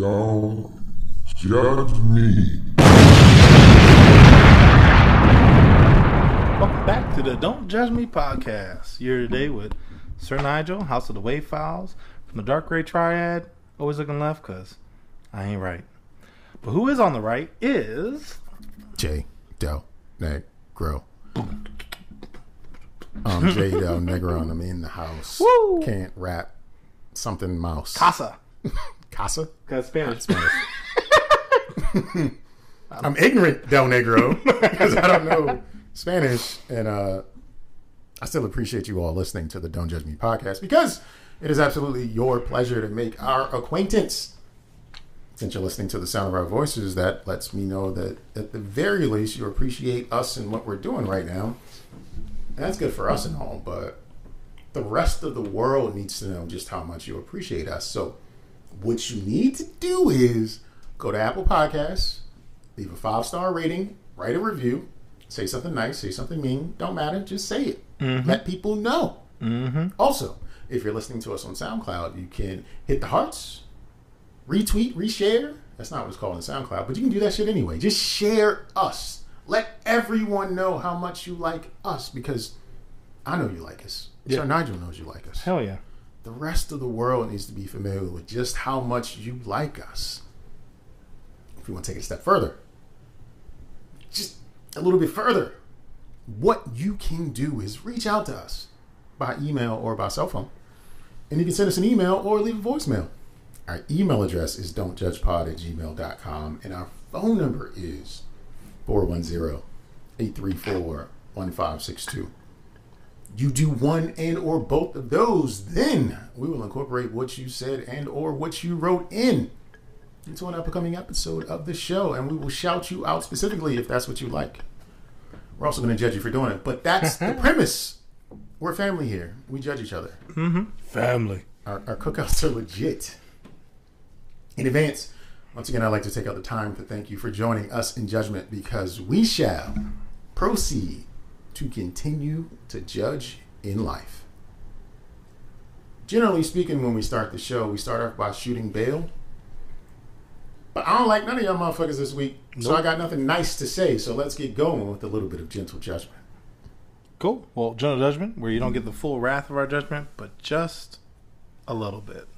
Don't judge me. Welcome back to the Don't Judge Me podcast. You're today with Sir Nigel, House of the Wave Files, from the Dark Gray Triad. Always looking left because I ain't right. But who is on the right is J Del Negro. Um, J Del Negro, and I'm in the house. Woo! Can't rap something mouse. Casa. Casa? Because Spanish. I'm ignorant, Del Negro, because I don't know Spanish. And uh, I still appreciate you all listening to the Don't Judge Me podcast because it is absolutely your pleasure to make our acquaintance. Since you're listening to the sound of our voices, that lets me know that at the very least you appreciate us and what we're doing right now. And that's good for us and all, but the rest of the world needs to know just how much you appreciate us. So, what you need to do is go to Apple Podcasts, leave a five star rating, write a review, say something nice, say something mean, don't matter, just say it. Let people know. Mm-hmm. Also, if you're listening to us on SoundCloud, you can hit the hearts, retweet, reshare. That's not what it's called in SoundCloud, but you can do that shit anyway. Just share us. Let everyone know how much you like us because I know you like us. Yeah. Sir Nigel knows you like us. Hell yeah. The rest of the world needs to be familiar with just how much you like us. If you want to take it a step further, just a little bit further, what you can do is reach out to us by email or by cell phone. And you can send us an email or leave a voicemail. Our email address is don'tjudgepod at gmail.com and our phone number is 410 834 1562 you do one and or both of those then we will incorporate what you said and or what you wrote in into an upcoming episode of the show and we will shout you out specifically if that's what you like. We're also going to judge you for doing it but that's the premise. We're family here. We judge each other. Mm-hmm. Family. our, our cookouts are legit. In advance, once again, I'd like to take out the time to thank you for joining us in judgment because we shall proceed to continue to judge in life. Generally speaking, when we start the show, we start off by shooting bail. But I don't like none of y'all motherfuckers this week, so I got nothing nice to say. So let's get going with a little bit of gentle judgment. Cool. Well, general judgment, where you don't get the full wrath of our judgment, but just a little bit.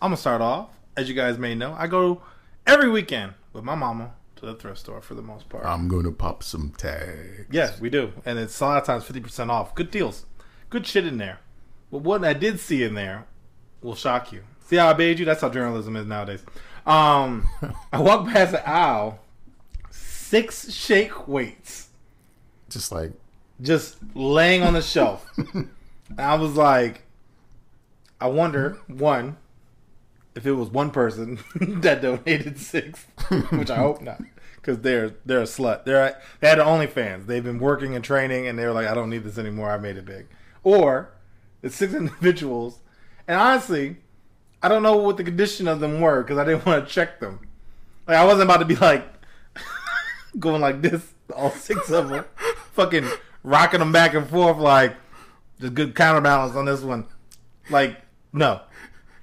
I'm gonna start off. As you guys may know, I go every weekend with my mama to the thrift store for the most part. I'm gonna pop some tags. Yes, we do, and it's a lot of times fifty percent off. Good deals, good shit in there. But what I did see in there will shock you. See how I bade you? That's how journalism is nowadays. Um, I walked past the aisle, six shake weights Just like just laying on the shelf. and I was like, I wonder one if it was one person that donated six, which I hope not, because they're they're a slut. They're they had OnlyFans. They've been working and training, and they were like, I don't need this anymore. I made it big. Or it's six individuals, and honestly, I don't know what the condition of them were because I didn't want to check them. Like I wasn't about to be like going like this, all six of them, fucking rocking them back and forth like the good counterbalance on this one. Like no,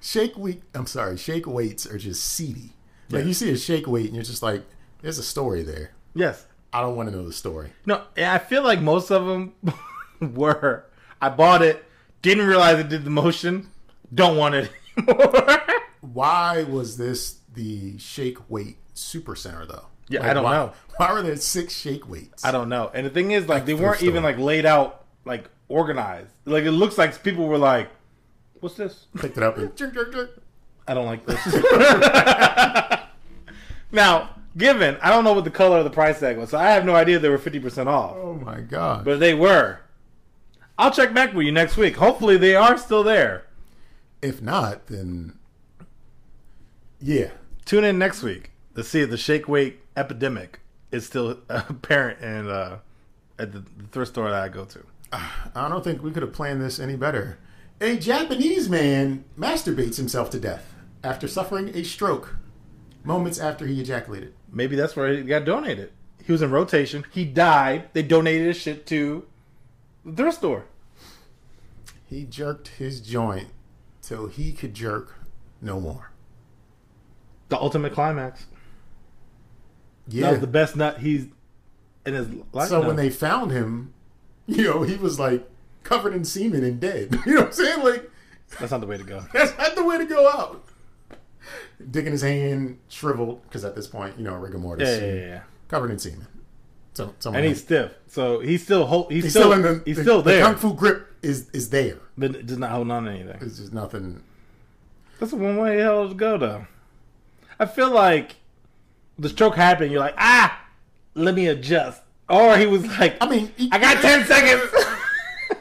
shake weight i'm sorry shake weights are just seedy like Yeah. you see a shake weight and you're just like there's a story there yes, i don't want to know the story no. and I feel like most of them were. I bought it, didn't realize it did the motion, don't want it anymore. why was this the shake weight super center though Yeah, I don't why, know. why were there six shake weights I don't know. And the thing is, like, they weren't even like laid out, like organized. Like it looks like people were like, "What's this?" picked it up and. I don't like this. now, given I don't know what the color of the price tag was, so I have no idea they were fifty percent off. oh my god But they were. I'll check back with you next week. Hopefully, they are still there. if not then yeah Tune in next week to see if the shake weight epidemic is still apparent in uh, at the thrift store that I go to. i don't think we could have planned this any better a japanese man masturbates himself to death after suffering a stroke moments after he ejaculated Maybe that's where he got donated. He was in rotation. He died. They donated his shit to the thrift store. He jerked his joint till he could jerk no more. The ultimate climax. Yeah. That was the best nut he's in his life. so now. when they found him, you know, he was like covered in semen and dead. You know what I'm saying? Like that's not the way to go. that's not the way to go out. Dick in his hand, shriveled, because at this point, you know, rigor mortis, Yeah, yeah, yeah. yeah. covered in semen. So, And he's stiff, so he's still hold, he's, he's still, still in the he's the- still the there, kung fu grip is is there. but just not holding on to anything. It's just nothing. That's one way hell to go though. I feel like the stroke happened. You're like, ah, let me adjust. Or he was like, I mean, he- I got ten seconds.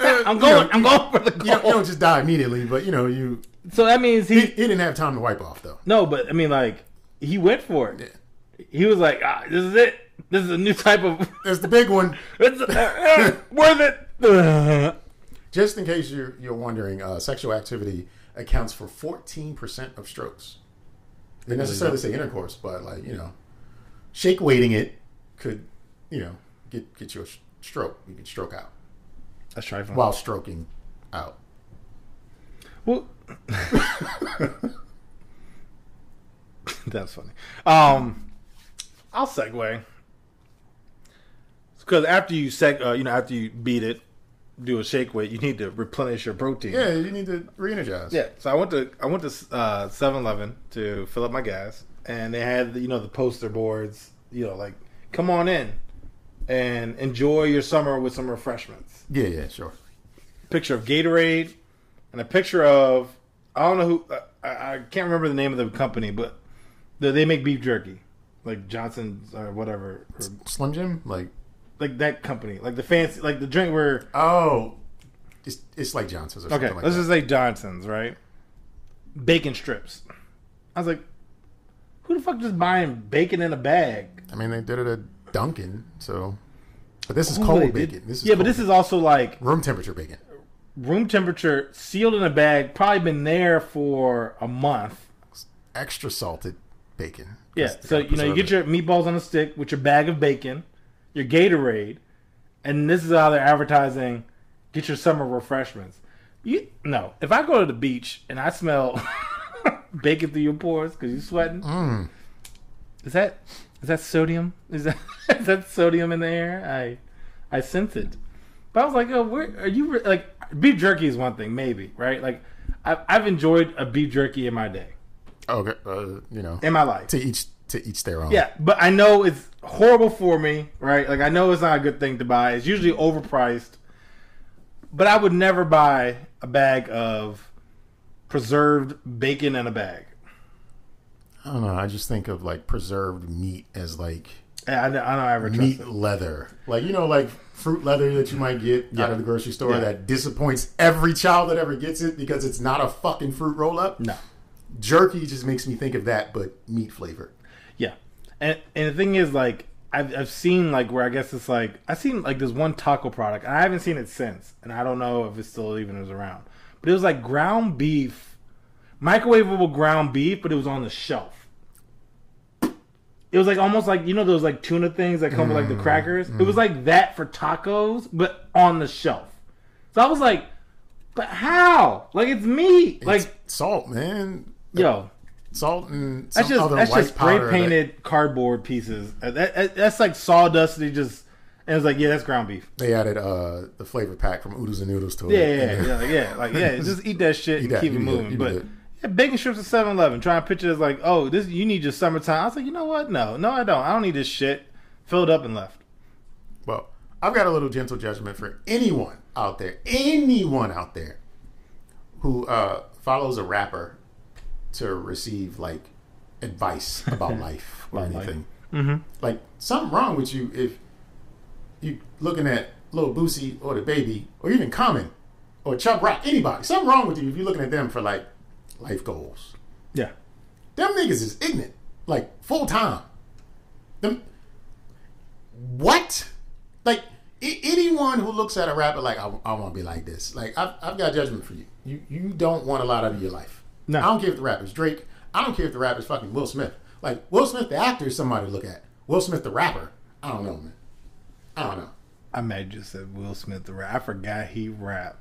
I'm going. I'm going for the You don't, you don't just die immediately, but you know, you So that means he, he he didn't have time to wipe off though. no, but I mean like he went for it. He was like, ah, this is it. This is a new type of. There's the big one. It's uh, worth it. Just in case you're you're wondering, uh, sexual activity accounts for 14% of strokes. They necessarily say intercourse, but like you know, shake weighting it could you know get get you a stroke. You can stroke out That's trifling. while stroking out. Well, that's funny. Um, I'll segue because after you seg, uh, you know, after you beat it, do a shake weight, you need to replenish your protein. Yeah, you need to re-energize. Yeah. So I went to I went to uh, 7-Eleven to fill up my gas, and they had you know the poster boards, you know, like come on in and enjoy your summer with some refreshments yeah, yeah, sure. picture of Gatorade and a picture of I don't know who I, I can't remember the name of the company, but they, they make beef jerky, like Johnson's or whatever, or Slim Jim, like like that company, like the fancy, like the drink where oh, it's it's like Johnson's or okay, something like let's that. just say Johnson's, right? Bacon strips. I was like, who the fuck just buying bacon in a bag? I mean, they did it at Dunkin', so. But this is Who cold bacon. did- This is yeah, but this is also like room temperature bacon. Room temperature, sealed in a bag, probably been there for a month. Extra salted bacon. Yeah, so you know you get your meatballs on a stick with your bag of bacon, your Gatorade, and this is how they're advertising. Get your summer refreshments. You no, if I go to the beach and I smell bacon through your pores because you're sweating. Mm. is that is that sodium? Is that is that sodium in the air? I I sense it. But I was like, oh, where are you? re- Like beef jerky is one thing, maybe right? Like I've I've enjoyed a beef jerky in my day, Okay, uh, you know, in my life. to each to each their own. Yeah, but I know it's horrible for me, right? Like I know it's not a good thing to buy. It's usually overpriced. But I would never buy a bag of preserved bacon in a bag. I don't know. I just think of like preserved meat as like I, know- I don't ever trust meat leather, like you know, like fruit leather that you might get Yeah. out of the grocery store Yeah. that disappoints every child that ever gets it because it's not a fucking fruit roll up. No. Jerky just makes me think of that, but meat flavor. Yeah, and and the thing is, like, I've I've seen like where I guess it's like I've seen like this one taco product, and I haven't seen it since, and I don't know if it still even is around. But it was like ground beef, microwavable ground beef, but it was on the shelf. It was like almost like you know those like tuna things that come with like the crackers. It was like that for tacos, but on the shelf. So I was like, but how? Like it's meat. Like salt, man. yo, Salt and that's just that's just spray powder that- painted cardboard pieces. Uh, That, that- that's like sawdust. They just and it's like yeah, that's ground beef. They added uh, the flavor pack from Oodles and Noodles to it. yeah, And yeah, yeah, like yeah. Just eat that shit and that, keep it eat it, moving. but it. Yeah, bacon strips at 7-Eleven. Trying to picture as like, oh, this you need your summertime. I was like, you know what? No, no, I don't. I don't need this shit. Filled up and left. Well, I've got a little gentle judgment for anyone out there, anyone out there who uh, follows a rapper to receive like advice about life or About life. anything. Mm-hmm. Like something wrong with you if you looking at Lil Boosie or the Baby or even Common or Chubb Rock, anybody. Something wrong with you if you're looking at them for like life goals. Yeah. Them niggas is ignorant, like full time. Them, what? Like I- anyone who looks at a rapper like I, want to be like this, like I've, I've got judgment for you. You you don't want a lot out of your life. No. I don't care if the rapper's Drake. I don't care if the rapper's fucking Will Smith. Like Will Smith, the actor, is somebody to look at. Will Smith, the rapper, I don't know, man. I don't know. I you just said Will Smith the rap. I forgot he rapped.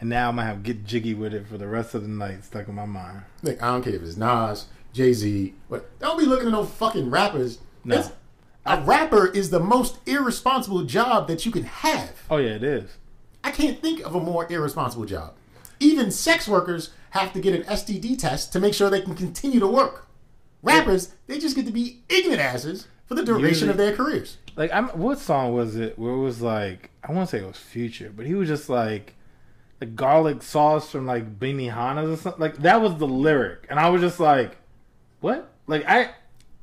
And now I'm gonna have get jiggy with it for the rest of the night stuck in my mind. Like I don't care if it's Nas, Jay Z. But don't be looking at no fucking rappers. No. It's- a rapper is the most irresponsible job that you can have. Oh yeah, it is. I can't think of a more irresponsible job. Even sex workers have to get an STD test to make sure they can continue to work. Rappers, they just get to be ignorant asses for the duration Usually- of their careers. Like, I'm what song was it? Where it was like, I want to say it was Future, but he was just like, the garlic sauce from like Benihana's or something. Like that was the lyric, and I was just like, what? Like I,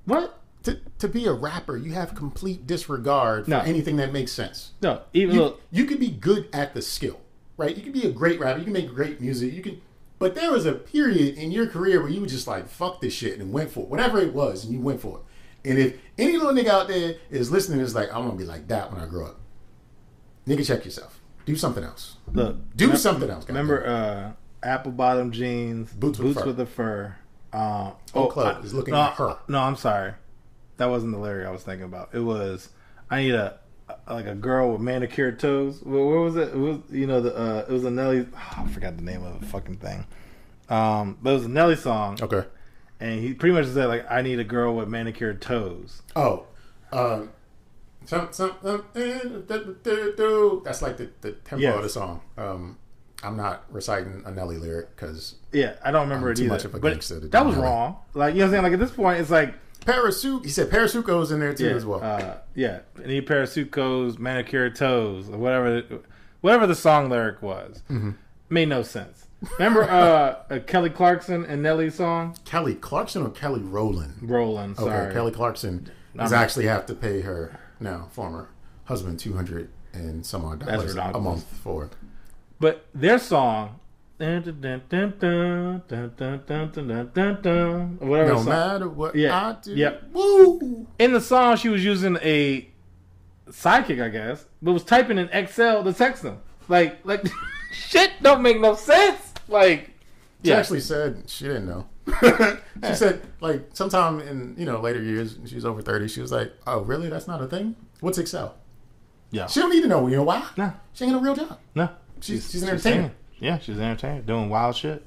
what? To, to be a rapper, you have complete disregard for No. anything that makes sense. No, even You, look, you can be good at the skill, right? You could be a great rapper. You can make great music. You can, but there was a period in your career where you were just like, "Fuck this shit" and went for it. whatever it was, and you went for it. And if any little nigga out there is listening, is like, "I'm gonna be like that when I grow up." Nigga, check yourself. Do something else. look. Do remem- something else. Remember, uh, apple bottom jeans, Boots boots, with fur. with the fur. Uh, Whole club is looking no, at her. No, I'm sorry, that wasn't the lyric I was thinking about. It was, I need a like a girl with manicured toes. What, was it? It was you know the uh, it was a Nelly. I forgot the name of the fucking thing. Um, but it was a Nelly song, Okay. and he pretty much said like, "I need a girl with manicured toes." Oh, um, that's like the, the tempo Yes. of the song. Um, I'm not reciting a Nelly lyric because Yeah, I don't remember I'm it too either. much of a but gangster that was Nelly. wrong. Like you know what I'm saying? Like at this point, it's like Parasuke. He said Parasuco's in there too yeah, as well. Uh, yeah, any pair of Sucos, manicured toes, or whatever, whatever the song lyric was, Mm-hmm. made no sense. Remember uh, Kelly Clarkson and Nelly's song Kelly Clarkson or Kelly Rowland? "Rolling"? Okay, Kelly Clarkson does actually have to pay her now former husband, two hundred and some odd dollars a month for. But their song. Whatever no song. matter what yeah. I do. Yep. Woo! In the song, she was using a sidekick, I guess, but was typing in Excel to text them. Like, like, shit don't make no sense. Like, she yeah. actually said she didn't know she said like sometime in you know later years, she's over thirty. She was like, "Oh, really? That's not a thing. What's Excel?" yeah, She don't need to know. You know why? no, She ain't got a real job. no. She's- she's an entertainer. singing. Yeah, she's an entertainer doing wild shit.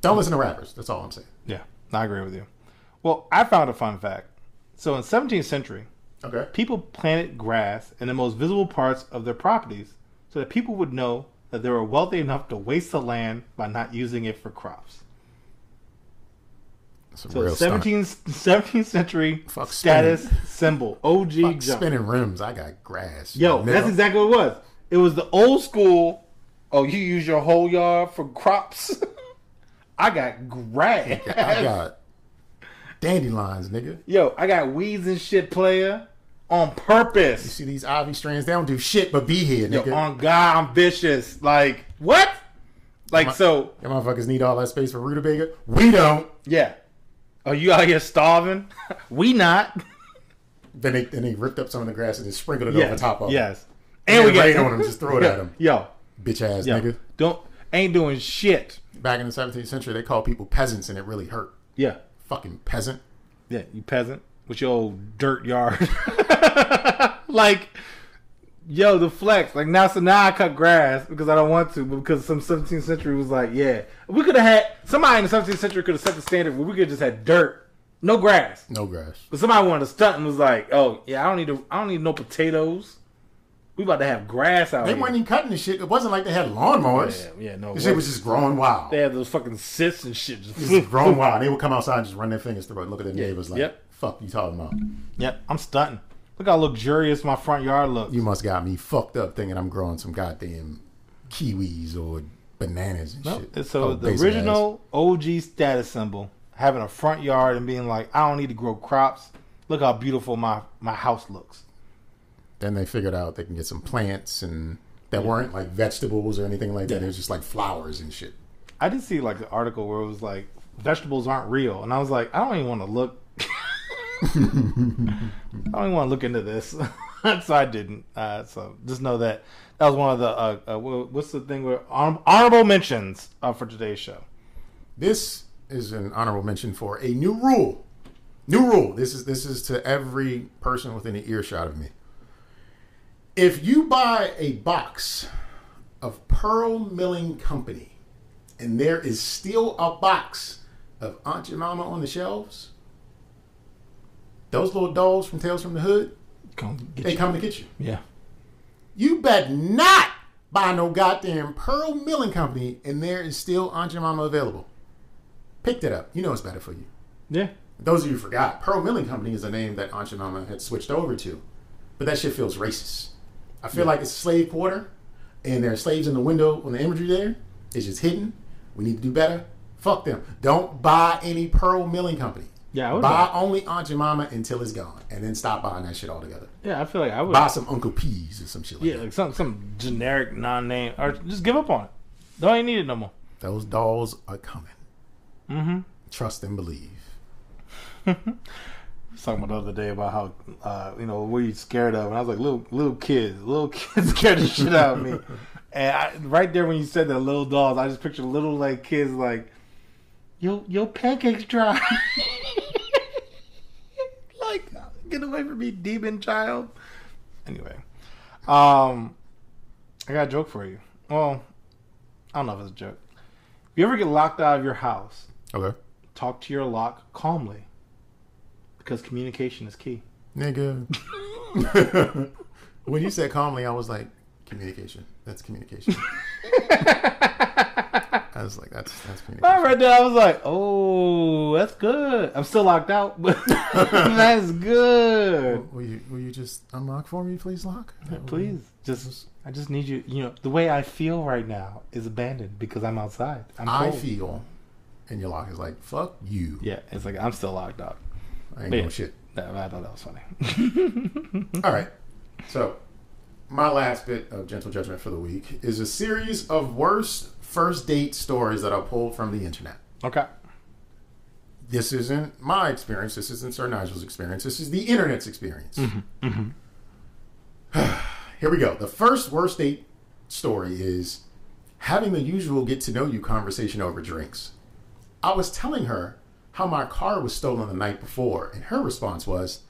Don't listen to rappers. That's all I'm saying. Yeah, I agree with you. Well, I found a fun fact. So in 17th century, Okay. people planted grass in the most visible parts of their properties so that people would know that they were wealthy enough to waste the land by not using it for crops. So real stunt. 17th, 17th century Fuck status symbol. OG Fuck spinning rims. I got grass. Yo, Nigga. that's exactly what it was. It was the old school. Oh, you use your whole yard for crops. I got grass. I got dandelions, nigga. Yo, I got weeds and shit, player, on purpose. You see these ivy strands? They don't do shit but be here, Yo, nigga. on God, I'm vicious. Like what? Like so? Them motherfuckers need all that space for rutabaga. We don't. Yeah. Oh, you out here starving? we not. Then they then they ripped up some of the grass and just sprinkled it Yeah. over top of. it. Yes. And, And we we got rain on them. Just throw it at them. Yo, Bitch ass yo, nigga. don't ain't doing shit. Back in the 17th century, they called people peasants, and it really hurt. Yeah. Fucking peasant. Yeah, you peasant with your old dirt yard. like, yo, the flex. Like now, so now I cut grass because I don't want to, but because some 17th century was like, yeah, we could have had somebody in the 17th century could have set the standard where we could just had dirt, no grass. No grass. But somebody wanted to stunt and was like, oh yeah, I don't need to, I don't need no potatoes. We about to have grass out here. They here. weren't even cutting the shit. It wasn't like they had lawnmowers. yeah, yeah, no. The shit was just growing wild. they had those fucking cysts and shit. Just, Just growing wild. They would come outside and just run their fingers through it look at their neighbors like, Yep. fuck you talking about? Yep, I'm stunting. Look how luxurious my front yard looks. You must got me fucked up thinking I'm growing some goddamn kiwis or bananas and Nope. shit. So Oh, the original OG status symbol, having a front yard and being like, I don't need to grow crops. Look how beautiful my, my house looks. Then they figured out they can get some plants and that weren't like vegetables or anything like that. It was just like flowers and shit. I did see like an article where it was like vegetables aren't real, and I was like, I don't even want to look. I don't even want to look into this, so I didn't. Uh, so just know that that was one of the uh, uh, what's the thing where honor- honorable mentions uh, for today's show. This is an honorable mention for a new rule. New rule. This is this is to every person within an earshot of me. If you buy a box of Pearl Milling Company and there is still a box of Aunt Jemima on the shelves, those little dolls from Tales from the Hood, Come they you. come to get you. Yeah. You bet not buy no goddamn Pearl Milling Company, and there is still Aunt Jemima available. Pick that up. You know it's better for you. Yeah. Those of you who forgot, Pearl Milling Company is a name that Aunt Jemima had switched over to. But that shit feels racist. I feel like it's slave quarter, and there are slaves in the window on the imagery there. It's just hidden. We need to do better. Fuck them. Don't buy any Pearl Milling Company. Yeah, I would Buy buy- only Aunt Jemima until it's gone, and then stop buying that shit altogether. Yeah, I feel like I would. Buy some Uncle Peas or some shit like yeah, that. like some some generic non-name, or just give up on it. Don't even need it no more. Those dolls are coming. Mm-hmm. Trust and believe. Talking about the other day about how uh, you know what you scared of, and I was like, little little kids, little kids scared the shit out of me. And I, right there when you said that little dolls, I just pictured little like kids like, yo yo pancakes dry. Get away from me, demon child. Anyway, um, I got a joke for you. Well, I don't know if it's a joke. If you ever get locked out of your house, Okay. talk to your lock calmly because communication is key. Nigga. when you said calmly, I was like, communication. That's communication. I was like, that's that's I read that. I was like, "Oh, that's good." I'm still locked out, but that's good. Will you will you just unlock for me, please, lock? Please, just I just need you. You know, the way I feel right now is abandoned because I'm outside. I'm I cold. feel, and your lock is like, fuck you. Yeah, it's like I'm still locked out. I ain't Yeah. doing shit. That, I thought that was funny. All right. So, my last bit of gentle judgment for the week is a series of worst first date stories that I pulled from the internet. okay. This isn't my experience. This isn't Sir Nigel's experience. This is the internet's experience. Mm-hmm. Mm-hmm. Here we go. The first worst date story is having the usual get to know you conversation over drinks. I was telling her how my car was stolen the night before, and her response was,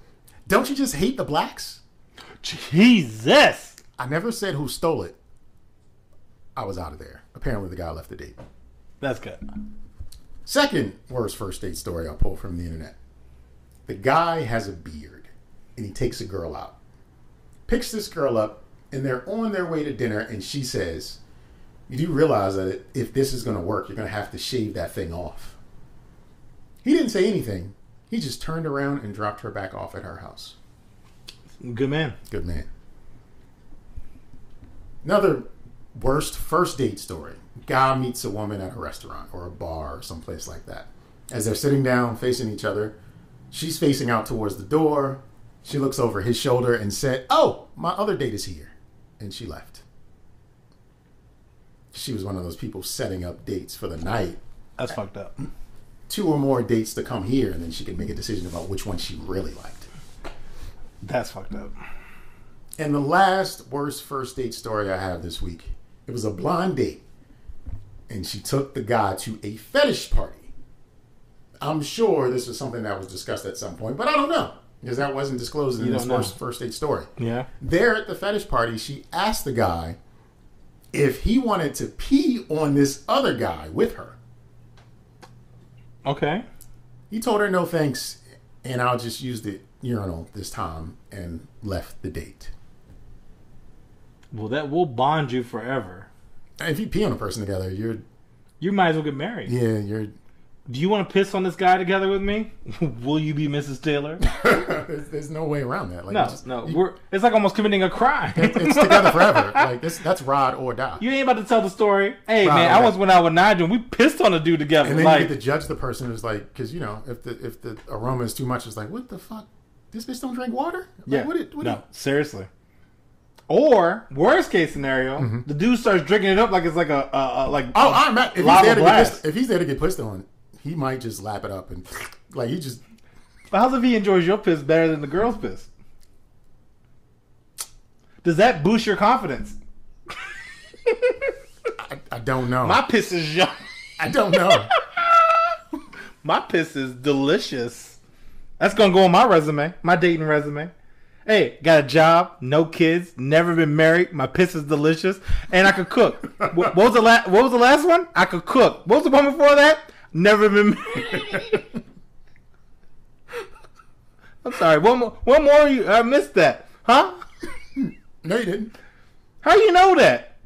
Don't you just hate the blacks? Jesus. I never said who stole it. I was out of there. Apparently, the guy left the date. That's good. Second worst first date story I pulled from the internet. The guy has a beard and he takes a girl out. Picks this girl up and they're on their way to dinner and she says, You do realize that if this is going to work, you're going to have to shave that thing off. He didn't say anything. He just turned around and dropped her back off at her house. Good man. Good man. Another worst first date story. Guy meets a woman at a restaurant or a bar or someplace like that. As they're sitting down facing each other, she's facing out towards the door. She looks over his shoulder and said, Oh, my other date is here. And she left. She was one of those people setting up dates for the night. That's fucked up. Two or more dates to come here, and then she can make a decision about which one she really liked. That's fucked up. And the last worst first date story I have this week, it was a blind date. And she took the guy to a fetish party. I'm sure this was something that was discussed at some point, but I don't know. Because that wasn't disclosed in You this first first date story. Yeah. There at the fetish party, she asked the guy if he wanted to pee on this other guy with her. Okay. He told her no thanks, and I'll just use the urinal this time and left the date. Well, that will bond you forever. If you pee on a person together, you're You might as well get married. yeah, you're Do you want to piss on this guy together with me? will you be Mrs. Taylor? there's, there's no way around that. Like, No, it's no. you- We're it's like almost committing a crime. it's together forever. Like this, that's ride or die. You ain't about to tell the story. Hey Right, man, I right. once went out with Nigel. and We pissed on a dude together. and then like, you get to judge the person who's like, because you know, if the if the aroma is too much, it's like, what the fuck? This bitch don't drink water. Like, yeah, What? It, what no, it- seriously. Or worst case scenario, Mm-hmm. the dude starts drinking it up like it's like a, a, a like. oh, I'm not, if he's there to get pissed, if he's there to get pissed on, he might just lap it up and like he just. But how's if he enjoys your piss better than the girl's piss? Does that boost your confidence? I, I don't know. My piss is young. I don't know. My piss is delicious. That's gonna go on my resume, my dating resume. Hey, got a job, no kids, never been married. My piss is delicious, and I could cook. what, was the last? What was the last one? I could cook. What was the one before that? never been married. I'm sorry. One more. One more. You, I missed that. Huh? No, you didn't. How you know that?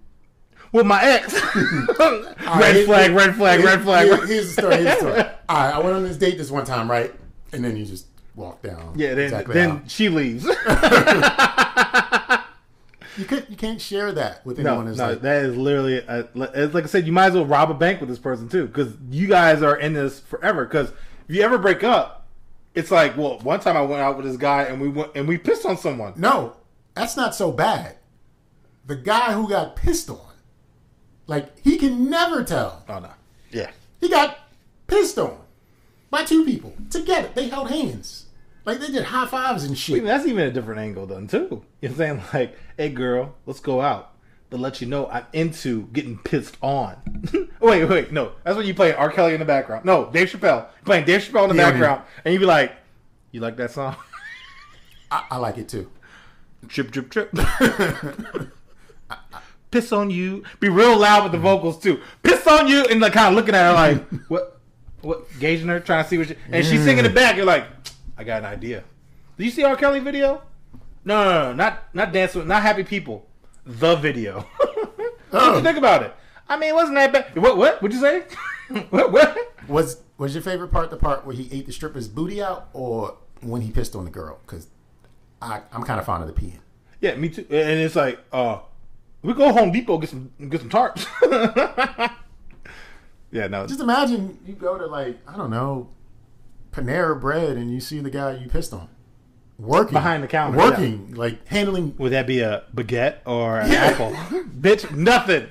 With my ex. Red right, flag. here- Red flag. here- Red flag. here- here's the story. Here's the story. All right, I went on this date this one time, right? And then you just walk down. Yeah. Then, exactly then how- she leaves. you could you can't share that with anyone. who's no, like, that is literally a, it's like I said. You might as well rob a bank with this person too, because you guys are in this forever. Because if you ever break up, it's like, well, one time I went out with this guy and we went and we pissed on someone. no, that's not so bad. The guy who got pissed on, like he can never tell. Oh no, yeah, He got pissed on by two people together. They held hands, like they did high fives and shit. Even that's even a different angle then too. You know what I'm saying? Like, hey girl, let's go out. But let you know I'm into getting pissed on. wait, wait, no. That's when you play R. Kelly in the background. No, Dave Chappelle. You're playing Dave Chappelle in the Yeah, background. And you be like, You like that song? I, I like it too. Trip, trip, trip. Piss on you. Be real loud with the vocals too. Piss on you, and like kind of looking at her like, what, what, gauging her, trying to see what she, and she's singing it back. You're like, I got an idea. Did you see R. Kelly video? No, no, no, not not dance with, not happy people. The video. what you think about it? I mean, it wasn't that bad. What? What? What'd you say? what? What? Was was your favorite part the part where he ate the stripper's booty out, or when he pissed on the girl? Because I'm kind of fond of the peeing. Yeah, me too. And it's like, uh, we go Home Depot get some get some tarps. yeah, no, Just imagine you go to like I don't know, Panera Bread, and you see the guy you pissed on working Behind the counter, working like handling. Would that be a baguette or an Yeah. apple? Bitch, nothing.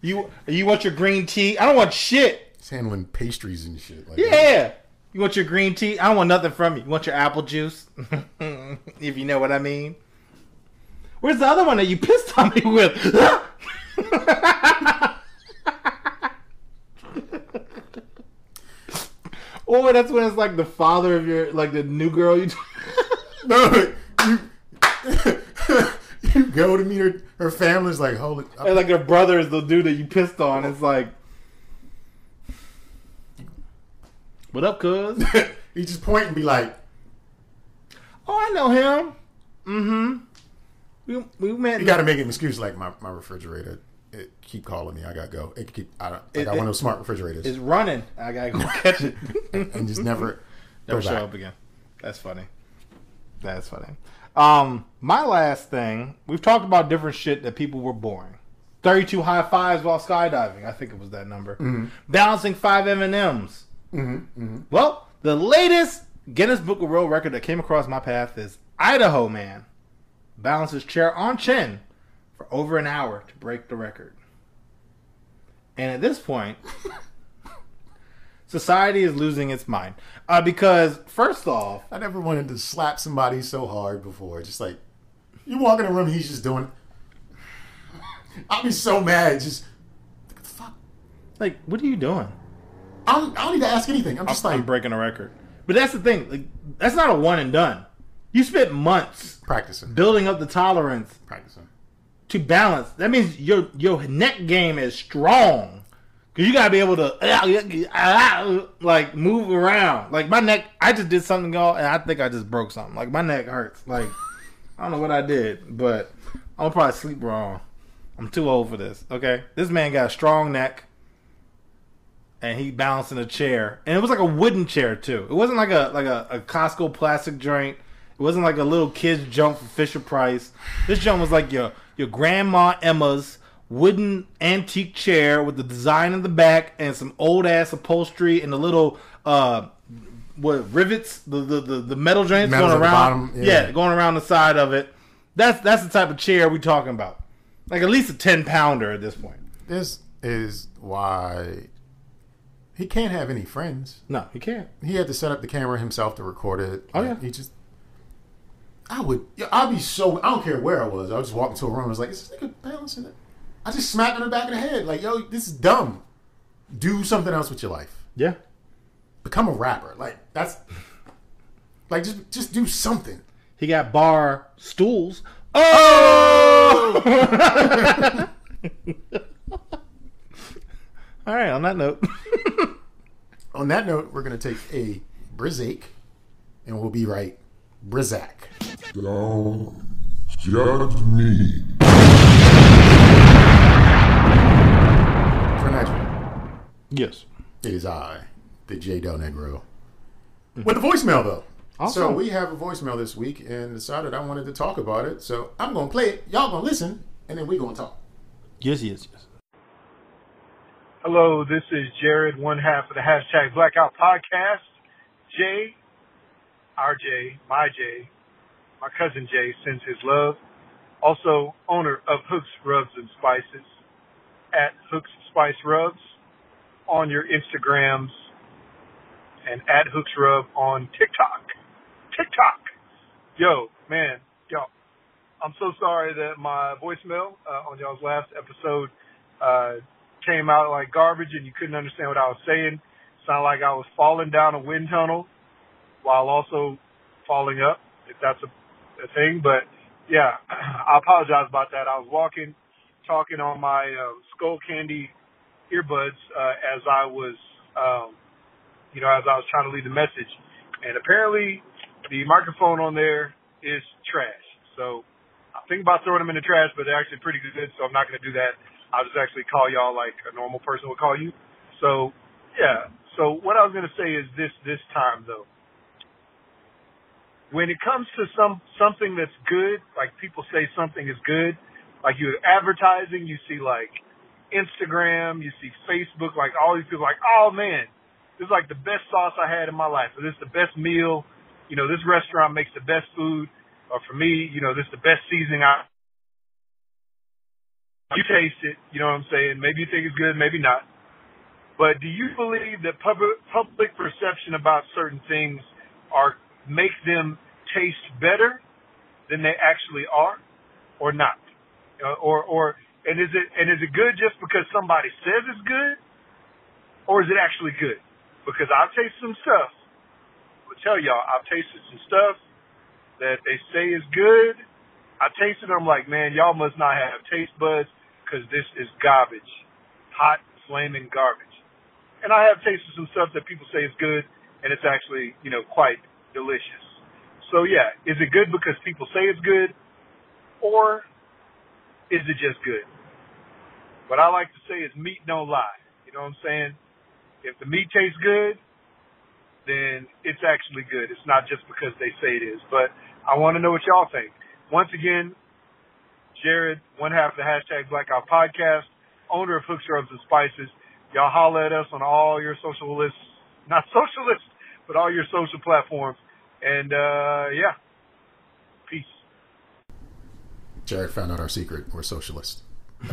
You you want your green tea? I don't want shit. He's handling pastries and shit. Like Yeah. You want your green tea? I don't want nothing from you. You want your apple juice? if you know what I mean. Where's the other one that you pissed on me with? or that's when it's like the father of your like the new girl you No, you, you go to meet her. Her family's like, holy. And like her brother is the dude that you pissed on. It's like, what up, cuz? he just point and be like, oh, I know him. Mm-hmm. We we met. you got to make an excuse like my, my refrigerator. It keep calling me. I gotta go. It keep. I, I It- got one of those smart refrigerators, It's running. I gotta go catch it. and just never Never show back. up again. That's funny. That's funny. Um, my last thing. We've talked about different shit that people were boring. Thirty-two high fives while skydiving. I think it was that number. Mm-hmm. Balancing five M and M's. Mm-hmm, mm-hmm. Well, the latest Guinness Book of World Record that came across my path is Idaho man balances chair on chin for over an hour to break the record. And at this point, society is losing its mind uh, because first off, I never wanted to slap somebody so hard before. Just like you walk in a room, he's just doing. I'll be so mad. Just what the fuck. like, what are you doing? I don't, I don't need to ask anything. I'm just I'm like breaking a record. But that's the thing. Like, that's not a one and done. You spent months practicing, building up the tolerance practicing. To balance. That means your your neck game is strong. Cause you gotta be able to like move around. Like my neck, I just did something, y'all, and I think I just broke something. Like my neck hurts. Like I don't know what I did, but I'm probably sleep wrong. I'm too old for this. Okay, this man got a strong neck, and he balanced in a chair, and it was like a wooden chair too. It wasn't like a like a, a Costco plastic joint. It wasn't like a little kid's jump from Fisher Price. This jump was like your your grandma Emma's wooden antique chair with the design in the back and some old ass upholstery and the little uh what rivets the the the, the metal joints Metals going around bottom, yeah. going around the side of it. That's that's the type of chair we're talking about. Like at least a ten pounder at this point. This is why he can't have any friends. No, he can't. He had to set up the camera himself to record it. Oh, yeah. he just. I would. I'd be so. I don't care where I was. I would just walk into a room. I was like, "Is this nigga balancing it?" I just smacked him in the back of the head. Like, "Yo, this is dumb. Do something else with your life. Yeah. Become a rapper. Like that's. Like just just do something." He got bar stools. Oh! All right, on that note. on that note, we're going to take a Brizzake and we'll be right Brizzak. Don't judge me. For Nigel, Yes. it is I, the J Del Negro. Mm-hmm. With a voicemail, though. So we have a voicemail this week and decided I wanted to talk about it. So I'm going to play it. Y'all going to listen and then we going to talk. Yes, yes, yes. Hello, this is Jared, one half of the hashtag Blackout Podcast. Jay, our Jay, my Jay, my cousin Jay sends his love. Also, owner of Hooks Rubs and Spices at Hooks Spice Rubs on your Instagrams and at Hooks Rub on TikTok. TikTok. Yo, man, yo, I'm so sorry that my voicemail uh, on y'all's last episode uh, came out like garbage and you couldn't understand what I was saying. Sounded like I was falling down a wind tunnel while also falling up, if that's a, a thing. But yeah, I apologize about that. I was walking, talking on my uh, Skullcandy earbuds uh, as I was, um, you know, as I was trying to leave the message. And apparently the microphone on there is trash. So I'm thinking about throwing them in the trash, but they're actually pretty good, so I'm not going to do that. I'll just actually call y'all like a normal person would call you. So, yeah. So what I was going to say is this this time though. When it comes to some something that's good, like people say something is good, like you advertising, you see like Instagram, you see Facebook, like all these people like, oh man, this is like the best sauce I had in my life, or this is the best meal, you know, this restaurant makes the best food, or for me, you know, this is the best seasoning I you taste it, you know what I'm saying? Maybe you think it's good, maybe not. But do you believe that public public perception about certain things are make them taste better than they actually are, or not? Uh, or or and is it and is it good just because somebody says it's good, or is it actually good? Because I've tasted some stuff. I'll tell y'all, I've tasted some stuff that they say is good. I tasted them like, man, y'all must not have taste buds because this is garbage, hot, flaming garbage. And I have tasted some stuff that people say is good, and it's actually, you know, quite delicious. So yeah, is it good because people say it's good, or is it just good? What I like to say is meat don't lie. You know what I'm saying? If the meat tastes good, then it's actually good. It's not just because they say it is. But I want to know what y'all think. Once again, Jared, one half of the hashtag Blackout Podcast, owner of Hooks Rubs and Spices. Y'all holler at us on all your social lists, not social lists, but all your social platforms. And uh yeah, peace. Jared found out our secret. We're socialists.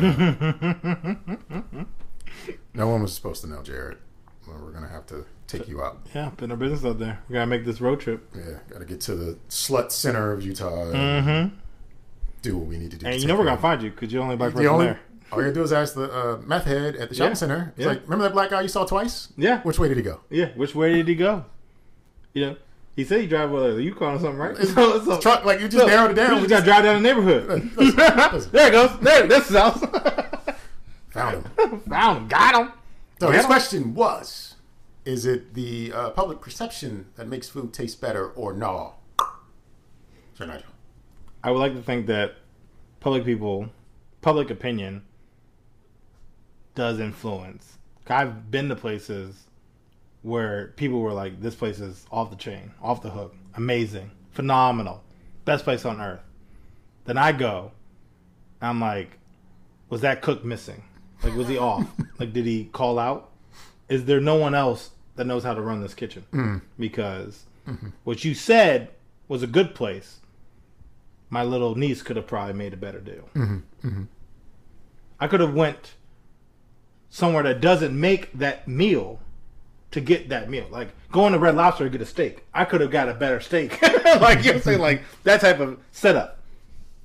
no one was supposed to know, Jared. Well, we're going to have to take you out. Yeah, putting our business out there. We gotta make this road trip. Yeah, got to get to the slut center of Utah and Mm-hmm. do what we need to do. to And you know we're gonna of- find you because you're only black The person only, there. all you gotta do is ask the uh, meth head at the shopping Yeah. center. It's Yeah. like, remember that black guy you saw twice? Yeah, Which way did he go? yeah. Which way did he go? You know, he said he drive a Yukon or something, right? It's, So- so- truck, like you just so narrowed it down. We just gotta drive down the neighborhood. There it goes. There, this is house. found him. Found him. Got him. So Got his him. question was: Is it the uh, public perception that makes food taste better, or no? Sure, Nigel. I would like to think that public people, public opinion, does influence. I've been to places where people were like, "This place is off the chain, off the hook, amazing, phenomenal, best place on earth." Then I go, I'm like, "Was that cook missing? Like, was he off? like, did he call out? Is there no one else that knows how to run this kitchen? Mm. Because mm-hmm. what you said was a good place." my little niece could have probably made a better deal. Mm-hmm. Mm-hmm. I could have went somewhere that doesn't make that meal to get that meal. Like going to Red Lobster to get a steak. I could have got a better steak. like you know what I'm saying? Like that type of setup.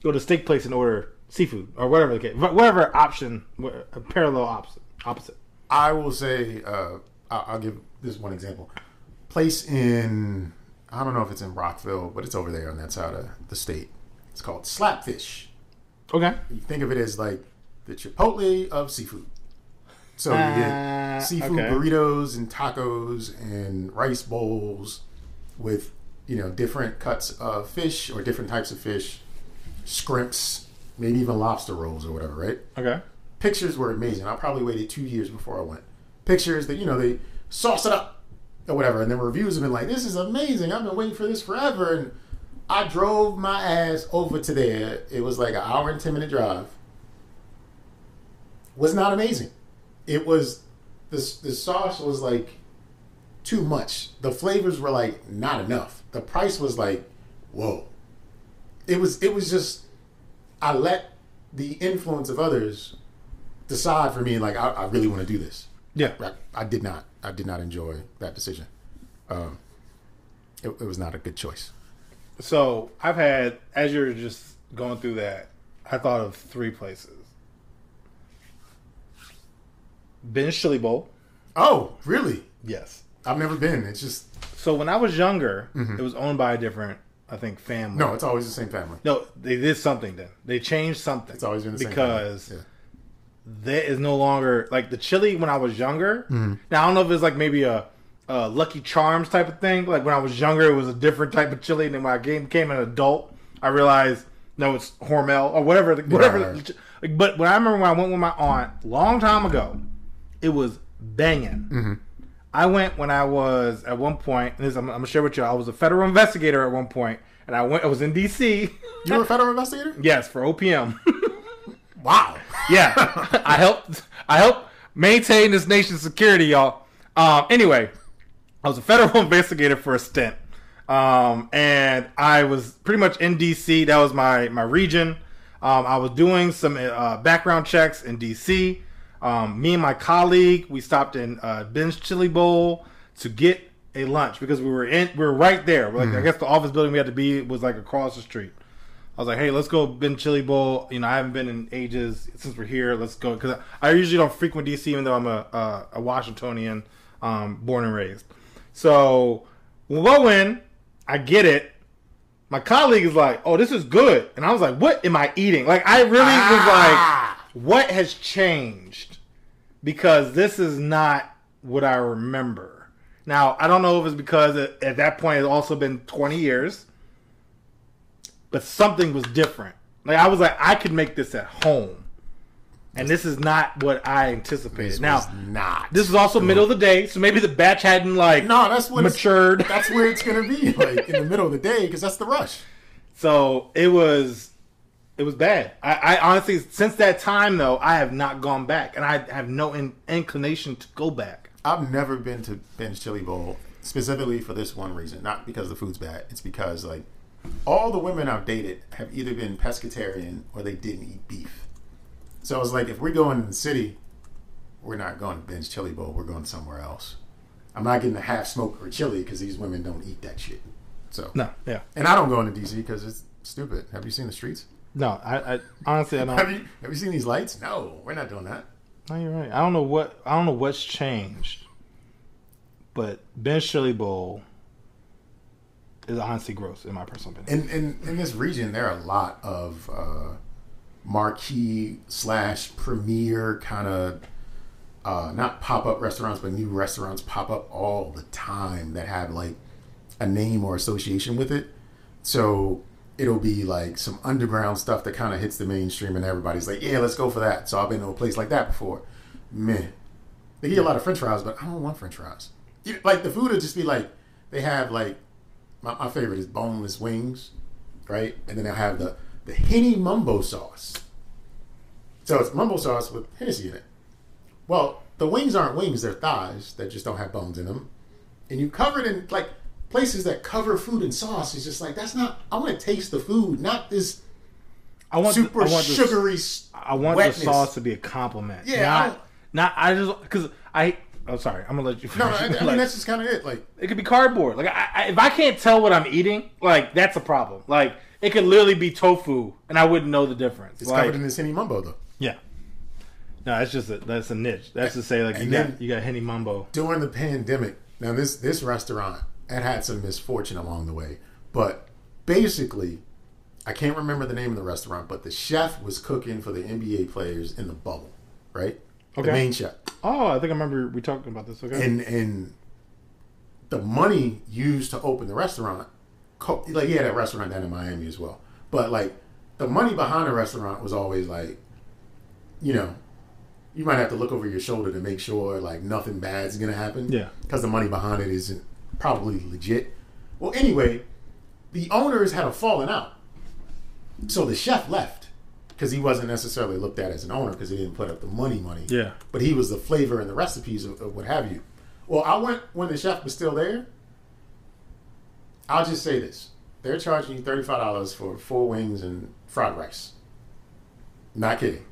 Go to a steak place and order seafood or whatever the case. Whatever option, a parallel opposite. Opposite. I will say, uh, I'll, I'll give this one example. Place in, I don't know if it's in Rockville, but it's over there on that side of the state. It's called Slapfish. Okay. You think of it as like the Chipotle of seafood. So you Ah, get seafood okay. burritos and tacos and rice bowls with you know different cuts of fish or different types of fish, scrimps, maybe even lobster rolls or whatever, right? Okay. Pictures were amazing. I probably waited two years before I went. Pictures that you know they sauce it up or whatever, and then reviews have been like, "This is amazing. I've been waiting for this forever." And I drove my ass over to there. It was like an hour and ten minute drive. Was not amazing. It was the the sauce was like too much. The flavors were like not enough. The price was like, whoa. It was it was just I let the influence of others decide for me like I, I really want to do this. Yeah. I, I did not. I did not enjoy that decision. Um, it, it was not a good choice. So I've had, as you're just going through that, I thought of three places. Ben's Chili Bowl. Oh, really? Yes. I've never been. It's just So when I was younger, it was owned by a different, I think, family. Mm-hmm. no. It's always the same family. No, they did something then. They changed something. It's always been the same because family. there is no longer like the chili when I was younger. Mm-hmm. Now I don't know if it's like maybe a, a Lucky Charms type of thing. Like when I was younger, it was a different type of chili, and then when I became an adult, I realized no, it's Hormel or whatever. Whatever. Right. But when I remember when I went with my aunt long time ago, it was banging. Mm-hmm. I went when I was at one point. And this I'm, I'm gonna share with you. I was a federal investigator at one point, and I went. I was in D.C. You were a federal investigator? yes, for OPM. Wow. Yeah, I helped. I helped maintain this nation's security, y'all. Um, anyway, I was a federal investigator for a stint, um, and I was pretty much in DC. That was my my region. Um, I was doing some uh, background checks in DC. Um, me and my colleague, we stopped in uh, Ben's Chili Bowl to get a lunch because we were in. We were right there. Like I guess the office building we had to be was like across the street. I was like, hey, let's go Ben Chili Bowl. You know, I haven't been in ages since we're here. Let's go because I usually don't frequent DC, even though I'm a a, a Washingtonian, um, born and raised. So we'll go in. I get it. My colleague is like, "Oh, this is good," and I was like, "What am I eating?" Like, I really Ah. was like, "What has changed?" Because this is not what I remember. Now, I don't know if it's because at at that point it's also been 20 years but something was different. Like I was like, I could make this at home, and this is not what I anticipated. This now, not. this is also middle of the day, so maybe the batch hadn't like No, that's what matured. That's where it's gonna be, like in the middle of the day, because that's the rush. So it was, it was bad. I, I honestly, since that time though, I have not gone back, and I have no in, inclination to go back. I've never been to Ben's Chili Bowl specifically for this one reason. Not because the food's bad. It's because like all the women I've dated have either been pescatarian or they didn't eat beef. So I was like if we're going in the city, we're not going to Ben's Chili Bowl. We're going somewhere else. I'm not getting a half smoke or chili because these women don't eat that shit. So No, yeah, and I don't go into DC because it's stupid. Have you seen the streets? No. I, I honestly, I don't. Have you have you seen these lights? No, we're not doing that. No, you're right. I don't know what I don't know what's changed, but Ben's Chili Bowl is honestly gross in my personal opinion. in, in in this region, there are a lot of uh, marquee slash premier kind of uh, not pop up restaurants, but new restaurants pop up all the time that have like a name or association with it. So it'll be like some underground stuff that kind of hits the mainstream, and everybody's like, "Yeah, let's go for that." So I've been to a place like that before. Man, they get a lot of French fries, but I don't want French fries. You- Like the food would just be like they have like my, my favorite is boneless wings, right? And then they'll have the the Henny Mumbo sauce. So it's mumbo sauce with Hennessy in it. Well, the wings aren't wings; they're thighs that just don't have bones in them. And you cover it in like places that cover food and sauce. is just like that's not. I want to taste the food, not this I want super the, I want sugary. I want wetness. the sauce to be a compliment. Yeah, not, don't- I just because I. Oh, sorry. I'm gonna let you. No, Finish. I, I mean Like, that's just kind of it. Like it could be cardboard. Like I, I, if I can't tell what I'm eating, like that's a problem. Like it could literally be tofu, and I wouldn't know the difference. it's like, covered in this Henny Mumbo though. yeah. No, that's just a that's a niche. That's to say like you got you got Henny Mumbo. during the pandemic. Now this this restaurant it had some misfortune along the way, but basically, I can't remember the name of the restaurant, but the chef was cooking for the NBA players in the bubble, right? Okay. The main chef. Oh, I think I remember we talking about this. Okay. and and the money used to open the restaurant, like he had a restaurant down in Miami as well. But like the money behind the restaurant was always like, you know, you might have to look over your shoulder to make sure like nothing bad's gonna happen. Yeah. because the money behind it isn't probably legit. Well, anyway, the owners had a falling out, so the chef left because he wasn't necessarily looked at as an owner because he didn't put up the money money yeah. but he was the flavor and the recipes of, of what have you. Well, I went when the chef was still there. I'll just say this: they're charging you thirty five dollars for four wings and fried rice. Not kidding.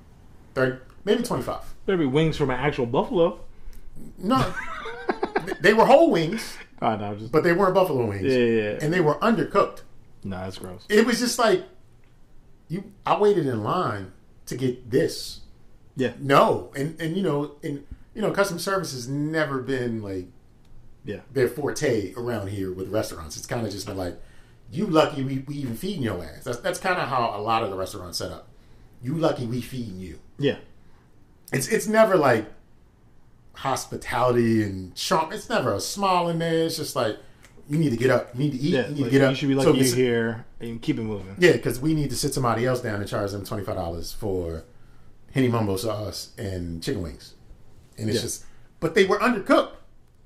Thirty, maybe twenty five. Better be wings from an actual buffalo. No, they were whole wings, Oh no, just but they weren't buffalo wings, yeah, yeah, yeah. and they were undercooked. no, that's gross. It was just like you. I waited in line to get this. Yeah, No, and and you know, and you know, customer service has never been like yeah, their forte around here with restaurants. It's kind of just been like, you lucky we, we even feeding your ass. That's that's kind of how a lot of the restaurants set up. You lucky we feeding you. yeah. It's it's never like hospitality and charm. It's never a smile in there. It's just like you need to get up. You need to eat. Yeah, you need like, to get up. you should be So you're here and keep it moving. Yeah, because we need to sit somebody else down and charge them twenty five dollars for henny mumbo sauce and chicken wings, and it's Yeah. just. But they were undercooked.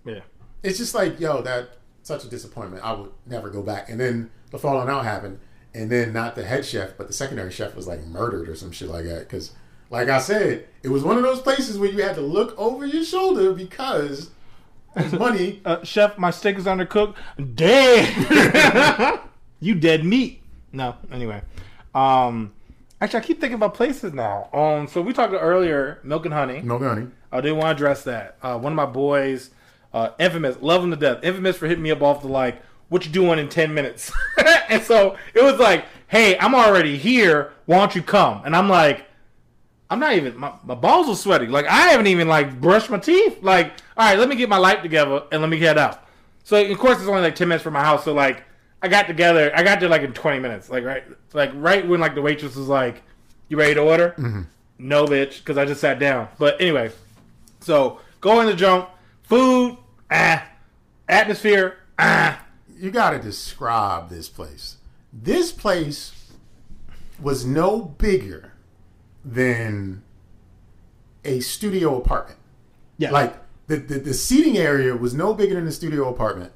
Yeah, it's just like yo that such a disappointment i would never go back and then the falling out happened and then not the head chef but the secondary chef was like murdered or some shit like that because like i said it was one of those places where you had to look over your shoulder because money uh, chef, my steak is undercooked. Dead. you dead meat. No, anyway. Um, actually, I keep thinking about places now. Um, so we talked earlier, milk and honey. no honey I didn't want to address that. Uh, one of my boys, uh, infamous, love him to death. Infamous for hitting me up off the like, what you doing in ten minutes? and so it was like, hey, I'm already here. Why don't you come? And I'm like, I'm not even. My, my balls are sweaty. Like I haven't even like brushed my teeth. Like, all right, let me get my life together and let me head out. So of course it's only like ten minutes from my house. So like I got together. I got there like in twenty minutes. Like right, like right when like the waitress was like, "You ready to order?" Mm-hmm. No, bitch, because I just sat down. But anyway, so go in the jump. Food, ah. Atmosphere, ah. you gotta describe this place this place was no bigger than a studio apartment Yeah. Like the, the the seating area was no bigger than the studio apartment,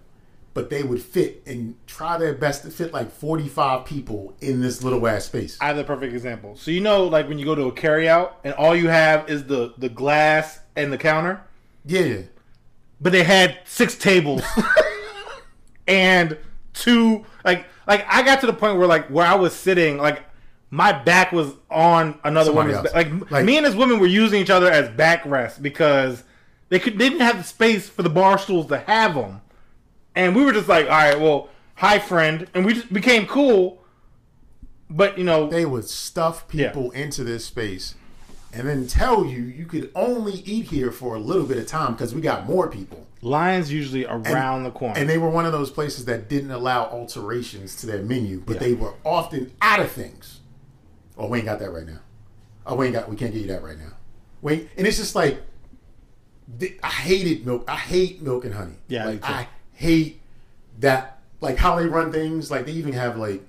but they would fit and try their best to fit like forty five people in this little ass space. I have the perfect example. So you know, like when you go to a carryout and all you have is the the glass and the counter, Yeah, but they had six tables and two like like I got to the point where like where I was sitting like my back was on another Somebody woman's back. Like, Like- me and this woman were using each other as backrest because they could they didn't have the space for the bar stools to have them, and we were just like, all right, well, hi friend, and we just became cool. But you know, they would stuff people into this space, and then tell you you could only eat here for a little bit of time because we got more people. lines usually around the corner. And they were one of those places that didn't allow alterations to their menu, but Yeah. they were often out of things. Oh, we ain't got that right now. Oh, we ain't got. We can't get you that right now. Wait, and it's just like I hated milk. I hate milk and honey. Yeah, like. I hate that. Like how they run things. Like they even have like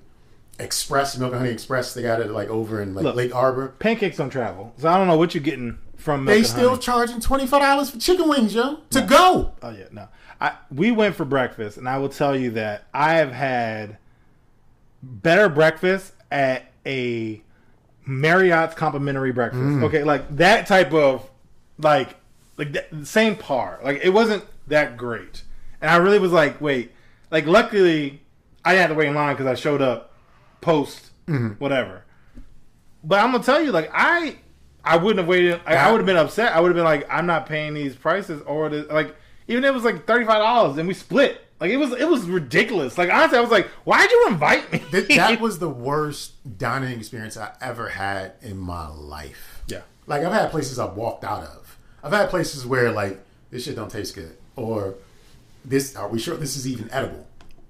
Express Milk and Honey Express. They got it like over in like Look. Lake Arbor. Pancakes don't travel, so I don't know what you're getting from. Milk They still honey. charging twenty five dollars for chicken wings, yo, to go. Oh yeah, no. I we went for breakfast, and I will tell you that I have had better breakfast at a Marriott's complimentary breakfast. Mm. Okay, like that type of like like that, same par. Like it wasn't that great, and I really was like, wait. Like luckily, I didn't have to wait in line because I showed up post Mm-hmm. whatever. But I'm gonna tell you, like I, I wouldn't have waited. I, I would have been upset. I would have been like, I'm not paying these prices, or the, like even if it was like thirty five dollars and we split. Like it was, it was ridiculous. Like honestly, I was like, why'd you invite me? Th- that was the worst dining experience I ever had in my life. yeah, Like I've had places I've walked out of. I've had places where like this shit don't taste good, or this are we sure this is even edible?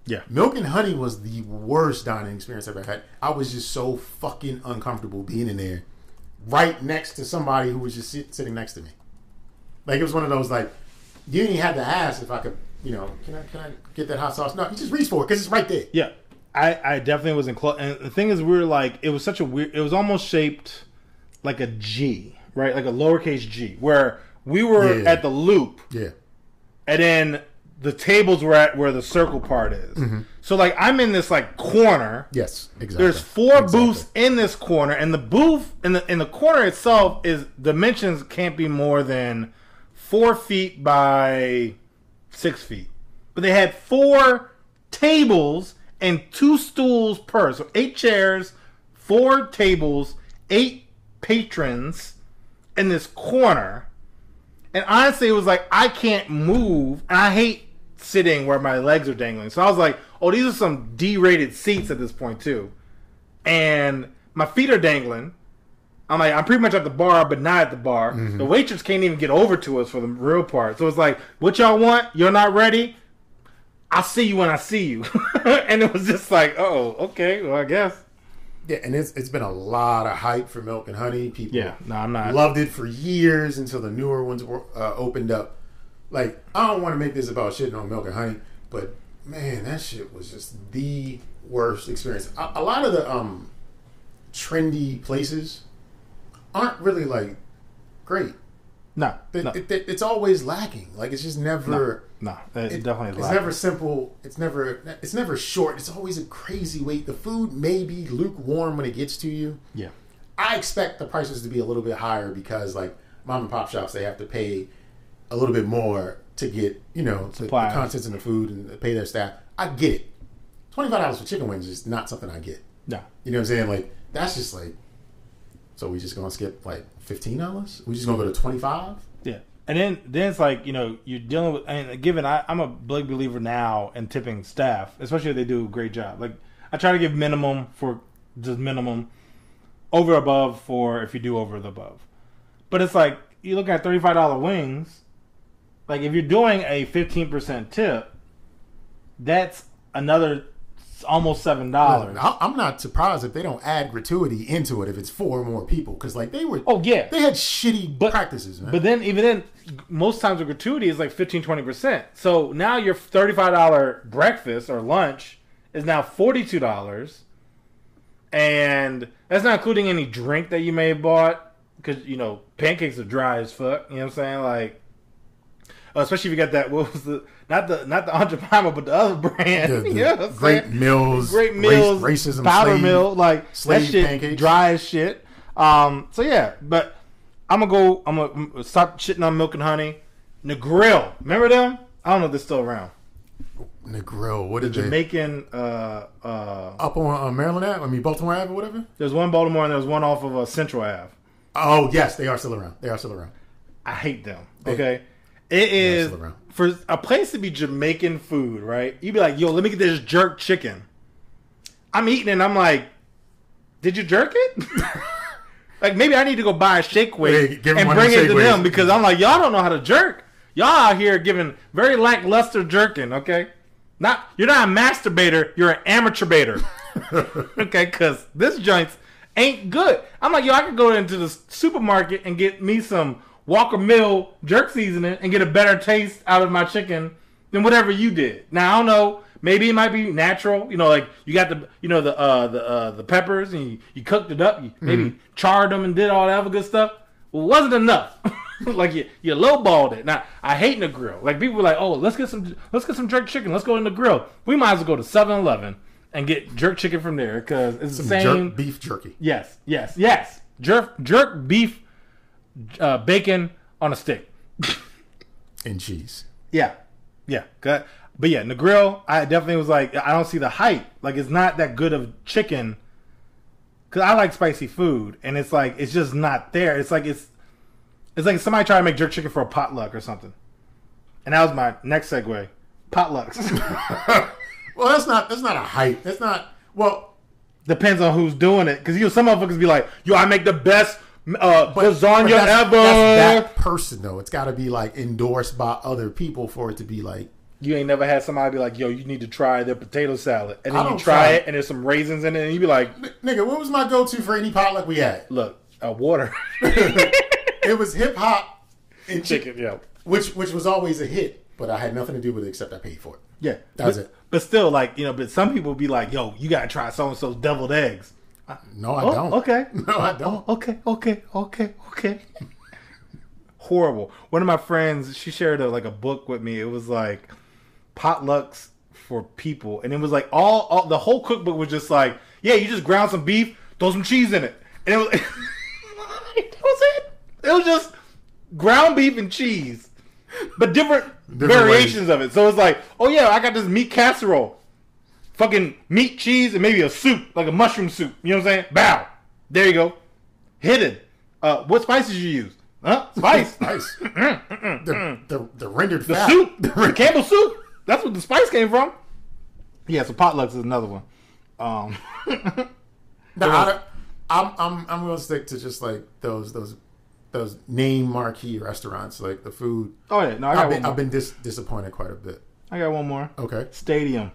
yeah. Milk and honey was the worst dining experience I've ever had. I was just so fucking uncomfortable being in there, right next to somebody who was just sit, sitting next to me. Like it was one of those like you didn't even have to ask if I could, you know, can I can I get that hot sauce? No, you just reach for it because it's right there. Yeah, I, I definitely was in close. And the thing is, we were like, it was such a weird. It was almost shaped like a G, right? Like a lowercase G, where we were Yeah. at the loop, Yeah. and then the tables were at where the circle part is. Mm-hmm. So like, I'm in this like corner. Yes, exactly. There's four Exactly. booths in this corner, and the booth in the in the corner itself is dimensions can't be more than four feet by six feet. But they had four tables and two stools per, so eight chairs, four tables, eight patrons in this corner. And honestly, it was like I can't move, and I hate sitting where my legs are dangling. So I was like, "Oh, these are some D-rated seats at this point too," and my feet are dangling. I'm like, I'm pretty much at the bar, but not at the bar. The waitress can't even get over to us for the real part. So it's like, "What y'all want? You're not ready. I'll see you when I see you." and it was just like, "Oh, okay. Well, I guess." Yeah, and it's it's been a lot of hype for Milk and Honey. People Yeah. No, I'm not. loved it for years until the newer ones were uh, opened up. Like I don't want to make this about shitting on Milk and Honey, but man, that shit was just the worst experience. A, a lot of the um trendy places aren't really like great. no, It, no, it- it- it's always lacking. Like it's just never. no. It, it- definitely. It's lacking. never simple. It's never. It's never short. It's always a crazy wait. The food may be lukewarm when it gets to you. Yeah. I expect the prices to be a little bit higher because, like mom and pop shops, they have to pay a little bit more to get you know the, the contents in the food and pay their staff. I get it. Twenty five dollars for chicken wings is not something I get. No. You know what I'm saying? Like that's just like. So we just gonna skip like fifteen dollars? We just gonna go to twenty five? Yeah, and then then it's like you know you're dealing with and given I, I'm a big believer now in tipping staff, especially if they do a great job. Like I try to give minimum for just minimum, over above for if you do over the above. But it's like you look at thirty five dollar wings, like if you're doing a fifteen percent tip, that's another almost seven dollars. I'm not surprised if they don't add gratuity into it if it's four or more people because like they were Oh yeah, they had shitty But- practices, man. But then, even then, most times the gratuity is like 15 20%. So now your $35 breakfast or lunch is now $42. And that's not including any drink that you may have bought. Because, you know, pancakes are dry as fuck. You know what I'm saying? Like, uh, especially if you got that, what was the, not the, not the Aunt Jemima, but the other brand. The- the you know great saying? meals, great race- racism, powder slave- mill, like that shit pancakes. dry as shit. Um, so yeah, but I'm gonna go. I'm gonna stop shitting on milk and honey. Negril, remember them? I don't know if they're still around. Negril. What did they? Jamaican. Uh, uh, Up on uh, Maryland Ave, I mean Baltimore Ave or whatever. there's one Baltimore and there's one off of uh, Central Ave. Oh yes, they are still around. They are still around. I hate them. They- Okay, it is for a place to be Jamaican food, right? You'd be like, "Yo, let me get this jerk chicken." I'm eating and I'm like, "Did you jerk it?" like maybe I need to go buy a shake weight and bring it to them because I'm like, y'all don't know how to jerk. Y'all out here giving very lackluster jerking. Okay, not you're not a masturbator. You're an amateur baiter. okay, because this joint's ain't good. I'm like, yo, I could go into the supermarket and get me some Walkerswood jerk seasoning and get a better taste out of my chicken than whatever you did. Now I don't know. Maybe it might be natural. You know, like you got the you know the uh, the uh, the peppers and you, you cooked it up. You maybe charred them and did all that other good stuff. Well, it wasn't enough. like you you lowballed it. Now I hate Negril. Like people were like, oh, let's get some let's get some jerk chicken. Let's go Negril. We might as well go to 7-Eleven and get jerk chicken from there because it's the same. jerk beef jerky. Yes, yes, yes. Jerk jerk beef uh, bacon on a stick. and cheese. Yeah, yeah. Good. But yeah, Negril, I definitely was like, I don't see the hype. Like, it's not that good of chicken. Cause I like spicy food, and it's like it's just not there. It's like it's, it's like somebody trying to make jerk chicken for a potluck or something. And that was my next segue, potlucks. Well, that's not that's not a hype. That's not well. Depends on who's doing it, because you know some motherfuckers be like, "Yo, I make the best uh, But, lasagna but that's, ever." that's that person though. It's got to be like endorsed by other people for it to be like. You ain't never had somebody be like, "Yo, you need to try their potato salad," and then you try try it, and there's some raisins in it, and you be like, Nigga, what was my go-to for any potluck we had? "Look, uh, water." It was hip hop And chicken. Yeah, which which was always a hit, but I had nothing to do with it except I paid for it. yeah. That was it. But still, like you know, but some people be like, "Yo, you gotta try so and so's deviled eggs." No, I Oh, don't. okay. No, I don't. Oh, okay, okay, okay, okay. Horrible. One of my friends, she shared a, like a book with me. It was like potlucks for people, and it was like all, all the whole cookbook was just like, yeah, you just ground some beef, throw some cheese in it, and it was that was it. It was just ground beef and cheese, but different, Different variations of it. So it's like, oh yeah, I got this meat casserole fucking meat, cheese, and maybe a soup, like a mushroom soup. You know what I'm saying? Bow. There you go. Hidden. Uh, what spices you use? Huh? Spice. Nice. the, the the rendered the fat. soup. The Campbell soup. That's what the spice came from. Yeah, so potlucks is another one. Um, No, I, I'm I'm I'm gonna stick to just like those those those name marquee restaurants, like the food. oh yeah, no, I got I've one been. I've been dis- disappointed quite a bit. I got one more. Okay. Stadium.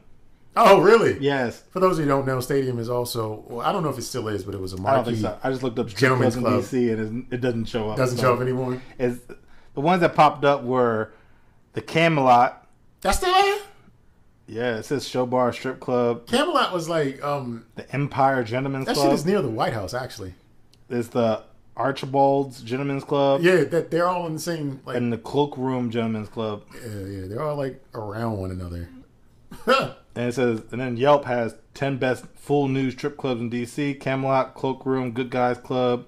Oh, really? Yes. For those of you who don't know, Stadium is also. Well, I don't know if it still is, but it was a I marquee. think so. I just looked up Gentlemen's clubs in Club. DC and it, doesn't show up. Doesn't So show up anymore. It's, the ones that popped up were the Camelot. That's still there. Yeah, it says Show Bar Strip Club. Camelot was like um The Empire Gentlemen's Club. that shit is near the White House actually. There's the Archibald's Gentlemen's Club Yeah, that they're all in the same like and the Cloakroom Gentlemen's Club. yeah, yeah, they're all like around one another. And it says, and then Yelp has 10 best full news strip clubs in DC Camelot, Cloakroom, Good Guys Club,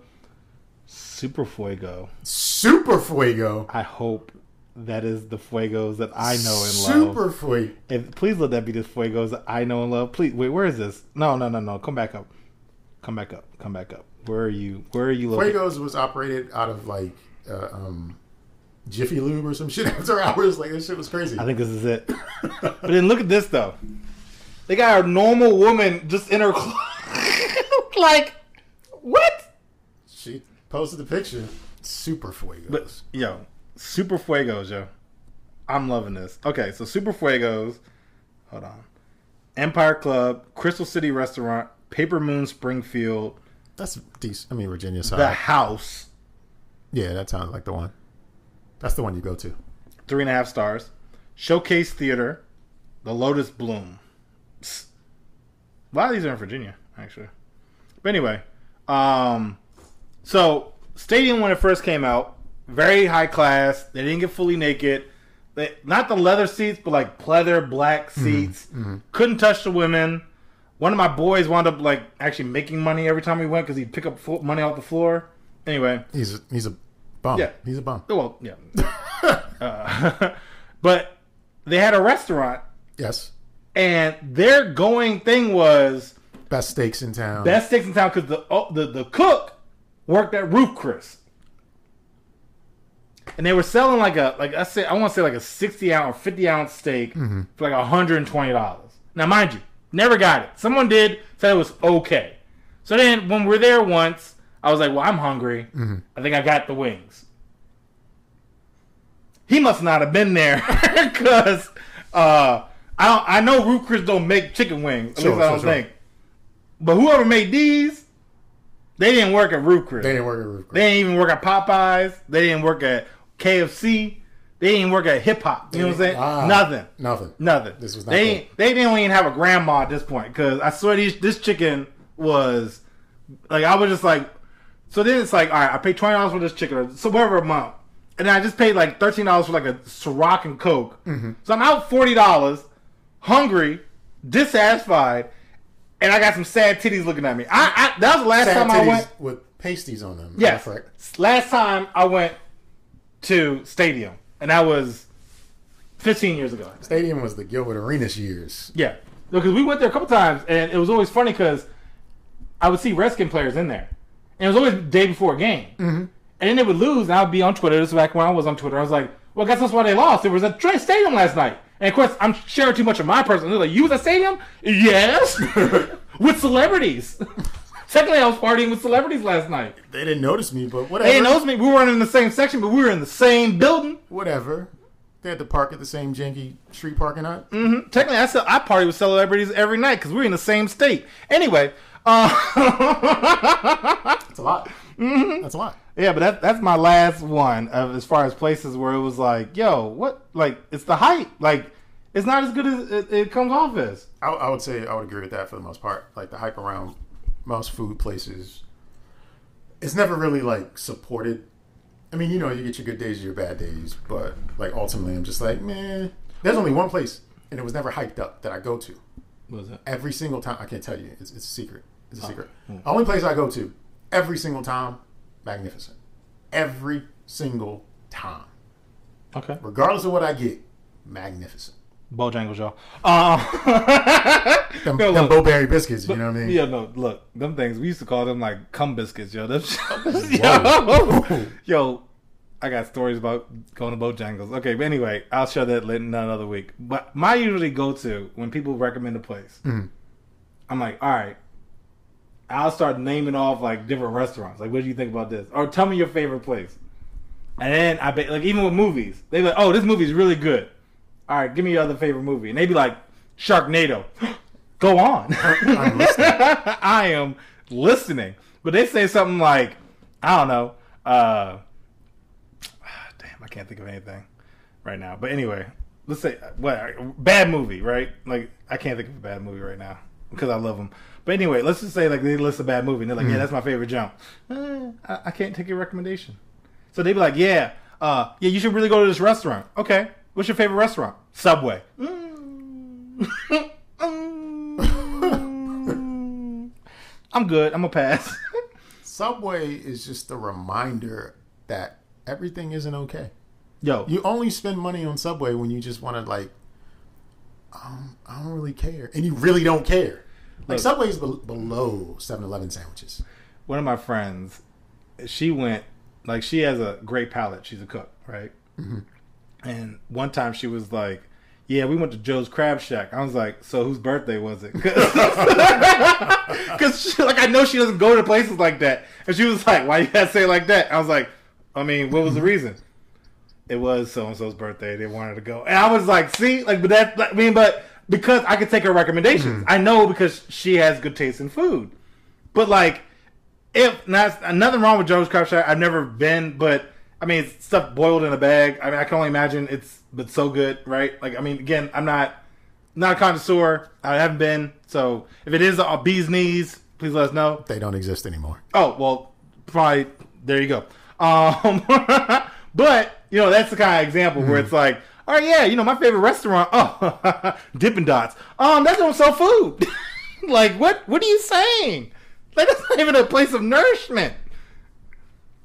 Super Fuego. Super Fuego. I hope that is the Fuegos that I know and love. Super. Fuego. If, please let that be the Fuegos that I know and love. Please, wait, where is this? No, no, no, no. Come back up. Come back up. Come back up. Where are you? Where are you looking? Fuegos was operated out of like uh, um Jiffy Lube or some shit after hours. Like this shit was crazy. I think this is it. but then look at this though. They got a normal woman just in her like what? she posted the picture. Super Fuegos. But yo, Super Fuegos, yo. I'm loving this. Okay, so Super Fuegos. Hold on. Empire Club, Crystal City Restaurant, Paper Moon Springfield, That's decent. I mean Virginia side. The House, Yeah, that sounds like the one. That's the one you go to. three and a half stars. Showcase Theater, The Lotus Bloom. Psst. A lot of these are in Virginia, actually. But anyway, um, so Stadium when it first came out, very high class. They didn't get fully naked. They, not the leather seats, but like pleather black seats. Couldn't touch the women. One of my boys wound up like actually making money every time we went because he'd pick up money off the floor. Anyway, He's a, he's a bum. Yeah. He's a bum. well, yeah. uh, but they had a restaurant, Yes. and their going thing was Best steaks in town. best steaks in town because the, oh, the the cook worked at Ruth's Chris, and they were selling like a like I say I want to say like a sixty ounce or fifty ounce steak Mm-hmm. for like hundred and twenty dollars. Now, mind you, never got it. Someone did said it was okay. So then when we're there once, I was like, "Well, I'm hungry. Mm-hmm. I think I got the wings." He must not have been there because uh, I don't. I know Ruth's Chris don't make chicken wings. At Sure, least I don't sure. think. But whoever made these, they didn't work at Ruth's Chris. they didn't work at Ruth's Chris. They didn't even work at Popeyes. They didn't work at KFC. They didn't work at Hip Hop. You know what I'm saying? Ah. Nothing. Nothing. Nothing. This was they good. they didn't even have a grandma at this point because I swear these, this chicken was like I was just like so then it's like all right I paid twenty dollars for this chicken or so whatever amount and then I just paid like thirteen dollars for like a Ciroc and Coke Mm-hmm. so I'm out forty dollars hungry dissatisfied and I got some sad titties looking at me I, I that was the last Sad time I went with pasties on them. Yes. Correct. Last time I went to Stadium, and that was 15 years ago. Stadium was the Gilbert Arenas years. Yeah. Because we went there a couple times, and it was always funny because I would see Redskin players in there. And it was always the day before a game. Mm-hmm. And then they would lose, and I would be on Twitter. This is back when I was on Twitter. I was like, well, I guess that's why they lost. It was at Trey Stadium last night. And of course, I'm sharing too much of my personal. They're like, you was at Stadium? Yes. with celebrities. Secondly, I was partying with celebrities last night. They didn't notice me, but whatever. They didn't notice me. We weren't in the same section, but we were in the same building. Whatever. They had to park at the same janky street parking lot. Technically, I sell, I party with celebrities every night because we're in the same state. Anyway, uh, It's a lot. That's a lot. Yeah, but that, that's my last one of as far as places where it was like, yo, what? Like, it's the hype. Like, it's not as good as it, it comes off as. I, I would say I would agree with that for the most part. Like the hype around most food places, it's never really like supported. I mean, you know, you get your good days, and your bad days, but like ultimately, I'm just like, man, there's only one place, and it was never hyped up that I go to. What was it? Every single time, I can't tell you. It's, it's a secret. It's a secret. Only place I go to every single time, magnificent. Every single time, Okay. regardless of what I get, magnificent. Bojangles, y'all. Uh, Them, Yo, them. Bo-Berry biscuits, you know what I mean? Yeah, no, look, them things we used to call them like cum biscuits, yo. Them, yo, yo, I got stories about going to Bojangles. Okay, but anyway, I'll share that later another week. But my usually go to when people recommend a place, I'm like, all right, I'll start naming off like different restaurants. Like, what do you think about this? Or tell me your favorite place. And then I bet, like, even with movies, they be like, oh, this movie's really good. All right, give me your other favorite movie. And they'd be like, Sharknado. Go on. I'm listening. I am listening. But they say something like, I don't know. Uh, damn, I can't think of anything right now. But anyway, let's say what bad movie, right? Like I can't think of a bad movie right now because I love them. But anyway, let's just say like they list a bad movie and they're like, yeah, that's my favorite jump. Eh, I, I can't take your recommendation. So they'd be like, yeah, uh, yeah, you should really go to this restaurant. Okay, what's your favorite restaurant? Subway. Mm. I'm good. I'm a pass. Subway is just a reminder that everything isn't okay. Yo, You only spend money on Subway when you just want to like, um, I don't really care, and you really don't care. Like Look. Subway's be- below 7-Eleven sandwiches. one of my friends, she went like she has a great palate. She's a cook, right? Mm-hmm. And one time she was like, "Yeah, we went to Joe's Crab Shack." I was like, "So whose birthday was it?" Because like I know she doesn't go to places like that, and she was like, "Why you gotta say it like that?" I was like, "I mean, what was the mm-hmm. reason?" It was so and so's birthday. They wanted to go, and I was like, "See, like, but that, I mean, but because I could take her recommendations, I know because she has good taste in food." But like, if not nothing wrong with Joe's Crab Shack, I've never been, but I mean, it's stuff boiled in a bag. I mean, I can only imagine it's but so good, right? Like, I mean, again, I'm not not a connoisseur. I haven't been, so if it is a bee's knees, please let us know. They don't exist anymore. Oh well, probably there you go. Um, but you know, that's the kind of example where it's like, right, yeah, you know, my favorite restaurant, oh, Dippin' Dots. Um, that don't sell food. like, what? What are you saying? Like, that's not even a place of nourishment.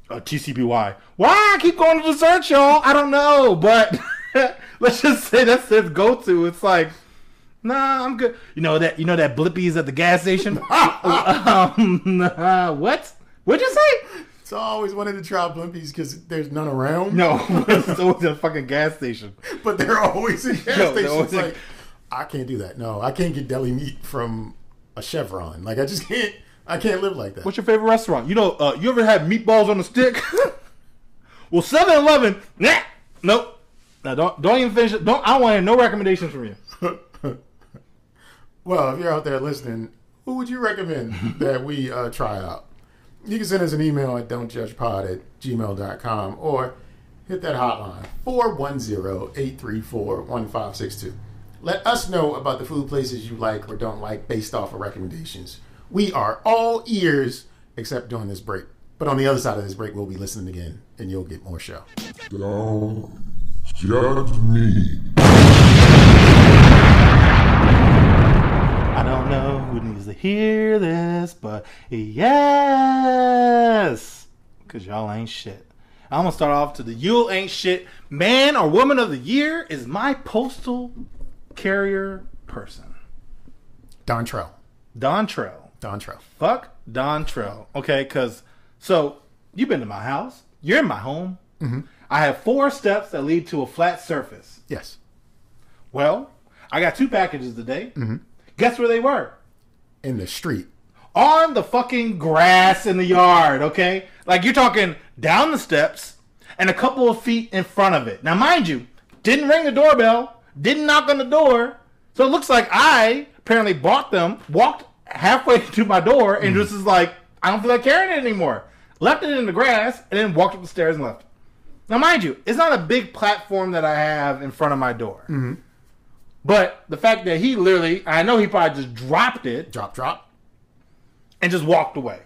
Uh, TCBY. Why I keep going to dessert, y'all? I don't know, but let's just say that's its go-to. It's like, nah, I'm good. You know that? You know that Blimpies at the gas station? um, uh, what? What'd you say? So I always wanted to try Blimpies because there's none around. No, So it's always a fucking gas station. but they're always in gas they're stations. always in- like, I can't do that. No, I can't get deli meat from a Chevron. Like, I just can't. I can't live like that. What's your favorite restaurant? You know, uh, you ever had meatballs on a stick? well, 7-Eleven, nah, nope. Now don't don't even finish it. Don't I want no recommendations from you. Well, if you're out there listening, who would you recommend that we uh, try out? You can send us an email at don'tjudgepod at gmail.com or hit that hotline 410-834-1562. Let us know about the food places you like or don't like based off of recommendations. We are all ears except during this break. But on the other side of this break, we'll be listening again and you'll get more show. Don't judge me. I don't know who needs to hear this, but yes, because y'all ain't shit. I'm gonna start off to the you ain't shit man or woman of the year is my postal carrier person, Dontrell. Don Trell. Dontrell. Fuck Dontrell. Okay, because so you've been to my house. You're in my home. Mm-hmm. I have four steps that lead to a flat surface. Yes. Well, I got two packages today. Mm-hmm. Guess where they were? In the street. On the fucking grass in the yard. Okay, like you're talking down the steps and a couple of feet in front of it. Now, mind you, didn't ring the doorbell, didn't knock on the door, so it looks like I apparently bought them, walked halfway to my door, and just is like, I don't feel like carrying it anymore. left it in the grass, and then walked up the stairs and left. Now, mind you, it's not a big platform that I have in front of my door. Mm-hmm. But the fact that he literally, I know he probably just dropped it Drop, drop. and just walked away.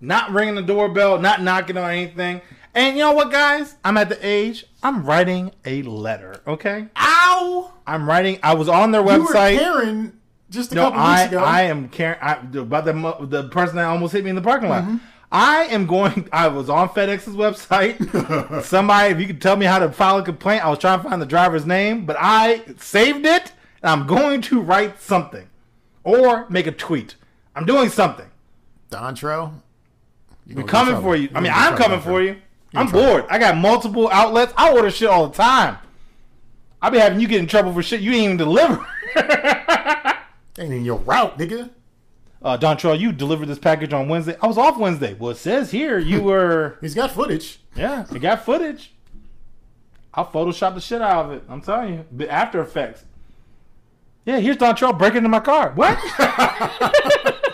Not ringing the doorbell, not knocking on anything. And you know what, guys? I'm at the age, I'm writing a letter, okay? Ow! I'm writing, I was on their website. You were. Karen just a No, couple I, weeks ago. I am caring I, about the the person that almost hit me in the parking Mm-hmm. I am going. I was on FedEx's website. Somebody, if you could tell me how to file a complaint, I was trying to find the driver's name, but I saved it. And I'm going to write something or make a tweet. I'm doing something. Dontrell. I'm coming for you. I mean, I'm coming for you. I'm bored. I got multiple outlets. I order shit all the time. I be having you get in trouble for shit you ain't even deliver. Ain't in your route, nigga. Uh, Dontrell, you delivered this package on Wednesday. I was off Wednesday. Well, it says here you were. He's got footage. yeah, he got footage. I'll Photoshop the shit out of it. I'm telling you. The After Effects. Yeah, here's Dontrell breaking into my car. What?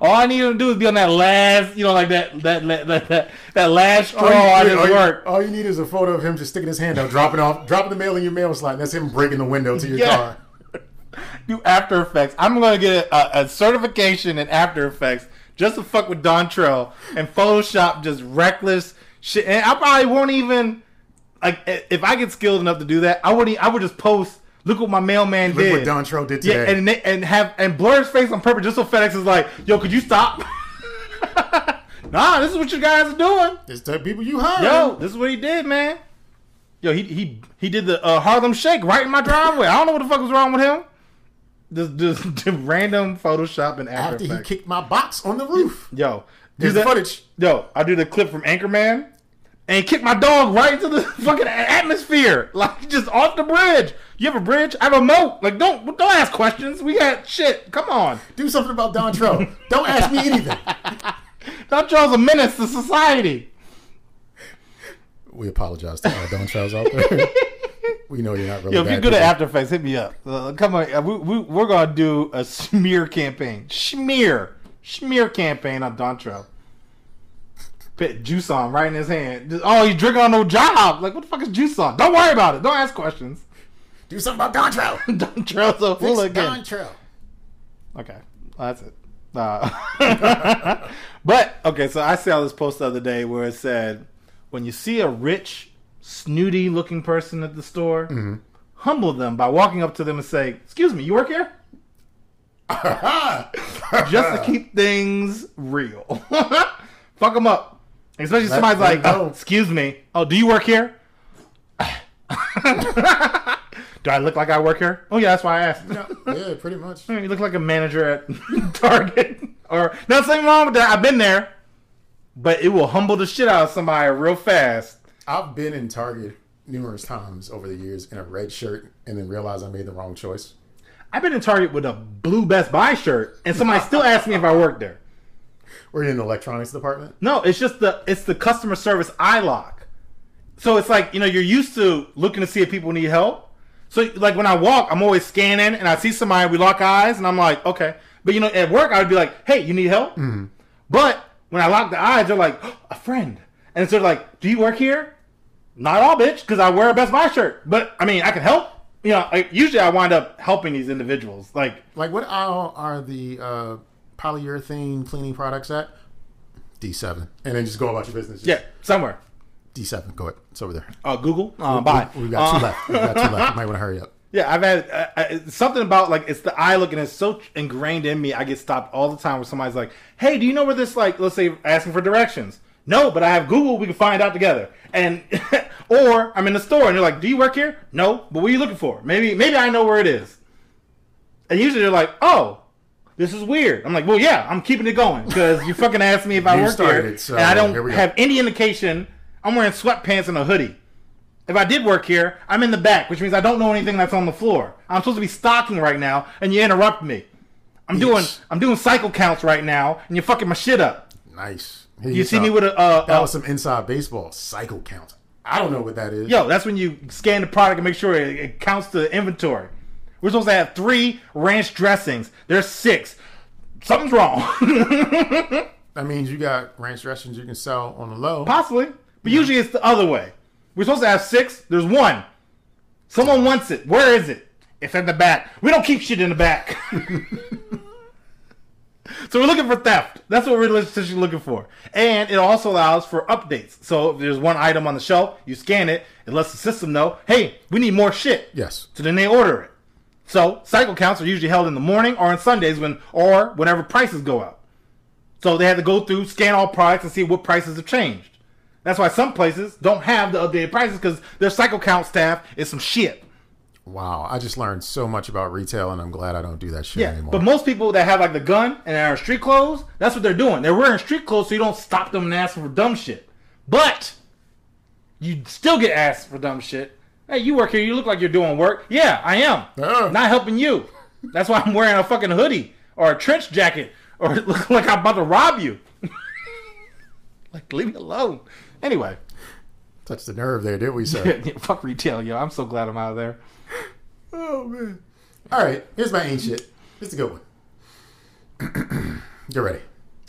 All I need him to do is be on that last, you know, like that that that that, that, last straw on his work. all you need is a photo of him just sticking his hand out, dropping off, dropping the mail in your mail slot. And that's him breaking the window to your Yeah. car. Do After Effects. I'm gonna get a, a certification in After Effects just to fuck with Dontrell and Photoshop just reckless shit. And I probably won't even like if I get skilled enough to do that. I would I would just post. Look what my mailman Look did. what Dontrell did yeah, today. and and have and blur his face on purpose just so FedEx is like, yo, could you stop? nah, this is what you guys are doing. It's the people you hire. Yo, this is what he did, man. Yo, he he he did the uh, Harlem Shake right in my driveway. I don't know what the fuck was wrong with him. Just just, just random Photoshop and After after he kicked my box on the roof. Yo, do the footage. Yo, I do the clip from Anchorman, and kicked my dog right into the fucking atmosphere, like just off the bridge. You have a bridge? I have a moat. Like don't don't ask questions. We got shit. Come on. Do something about Dontrell. Don't ask me anything. Dontrell's a menace to society. We apologize to all Dontrells out there. we know you're not really. Yo, if you're good at people. After Effects, hit me up. Uh, come on, uh, we, we, we're gonna do a smear campaign. Smear, smear campaign on Dontrell. Put juice on right in his hand. Just, oh, he's drinking on no job. Like what the fuck is juice on? Don't worry about it. Don't ask questions. Do something about Dontrell. Dontrell's a Fix hooligan. Dontrell. Okay, well, that's it. Uh, but okay, so I saw this post the other day where it said, when you see a rich, snooty-looking person at the store, mm-hmm. humble them by walking up to them and say, "Excuse me, you work here?" Just to keep things real. Fuck them up, especially Let- somebody's let like, "Oh, "Excuse me, oh, do you work here?" do I look like I work here? Oh yeah, that's why I asked. yeah, pretty much. You look like a manager at Target. or nothing wrong with that. I've been there. But it will humble the shit out of somebody real fast. I've been in Target numerous times over the years in a red shirt and then realized I made the wrong choice. I've been in Target with a blue Best Buy shirt, and somebody still asks me if I work there. We're in the electronics department. No, it's just the it's the customer service eye lock. So it's like you know you're used to looking to see if people need help. So like when I walk, I'm always scanning, and I see somebody, we lock eyes, and I'm like, okay. But you know, at work, I would be like, hey, you need help? Mm-hmm. But when I lock the eyes, they're like, a friend, and so they're like, do you work here? Not all, bitch, because I wear a Best Buy shirt. But I mean, I can help. You know, like, usually I wind up helping these individuals. Like, Like, what aisle are the uh, polyurethane cleaning products at? D7. And then just go about your business. Just yeah, somewhere. D7. Go ahead. It's over there. Uh, Google, uh, bye. We, have got two Uh, left. We've got two left. You might want to hurry up. Yeah, I've had uh, uh, something about like it's the eye look and it's so ingrained in me. I get stopped all the time where somebody's like, "Hey, do you know where this like?" Let's say asking for directions. No, but I have Google. We can find out together. And or I'm in the store and they're like, "Do you work here?" No, but what are you looking for? Maybe maybe I know where it is. And usually they're like, "Oh." This is weird. I'm like, well, yeah, I'm keeping it going because you fucking asked me if I work started here, so and I don't have any indication. I'm wearing sweatpants and a hoodie. If I did work here, I'm in the back, which means I don't know anything that's on the floor. I'm supposed to be stocking right now, and you interrupt me. I'm doing I'm doing cycle counts right now, and you're fucking my shit up. Nice. You see me with a uh, That uh, was some inside baseball. Cycle count. I don't know what that is. yo. That's when you scan the product and make sure it, it counts the inventory. We're supposed to have three ranch dressings. There's six. Something's wrong. That means you got ranch dressings you can sell on the low. Possibly. But usually it's the other way. We're supposed to have six. There's one. Someone wants it. Where is it? It's in the back. We don't keep shit in the back. so we're looking for theft. That's what we're essentially looking for. And it also allows for updates. So if there's one item on the shelf, you scan it, it lets the system know, hey, we need more shit. Yes. So then they order it. So cycle counts are usually held in the morning or on Sundays when or whenever prices go up. So they had to go through, scan all products, and see what prices have changed. That's why some places don't have the updated prices because their cycle count staff is some shit. Wow, I just learned so much about retail, and I'm glad I don't do that shit Yeah, anymore. but most people that have like the gun and are street clothes, that's what they're doing. They're wearing street clothes so you don't stop them and ask for dumb shit. But you still get asked for dumb shit. Hey, you work here. You look like you're doing work. Yeah, I am. Yeah. Not helping you. That's why I'm wearing a fucking hoodie or a trench jacket or look like I'm about to rob you. like, leave me alone. Anyway, Touched the nerve there, did we, sir? fuck retail, yo. I'm so glad I'm out of there. Oh man. All right, here's my ain't shit. It's a good one. Get ready.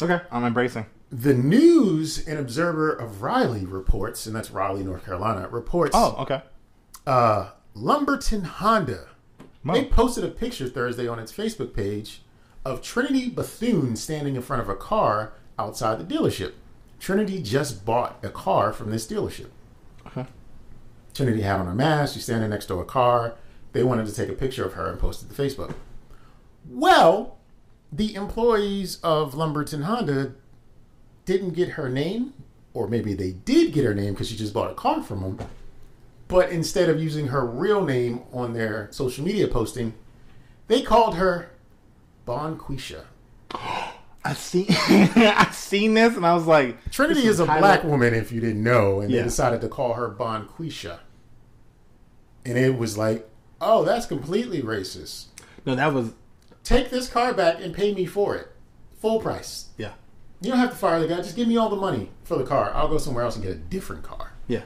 Okay, I'm embracing. The News and Observer of Raleigh reports, and that's Raleigh, North Carolina, reports Oh, okay. uh, Lumberton Honda. Mo. They posted a picture Thursday on its Facebook page of Trinity Bethune standing in front of a car outside the dealership. Trinity just bought a car from this dealership. Okay. Trinity had on a mask. She's standing next to a car. They wanted to take a picture of her and post it to Facebook. Well, the employees of Lumberton Honda didn't get her name, or maybe they did get her name because she just bought a car from them. But instead of using her real name on their social media posting, they called her Bonquisha. I seen I seen this and I was like, Trinity this is a black woman, if you didn't know, and Yeah. they decided to call her Bonquisha. And it was like, oh, that's completely racist. No, that was Take this car back and pay me for it. Full price. yeah, You don't have to fire the guy. Just give me all the money for the car. I'll go somewhere else and get a different car. yeah,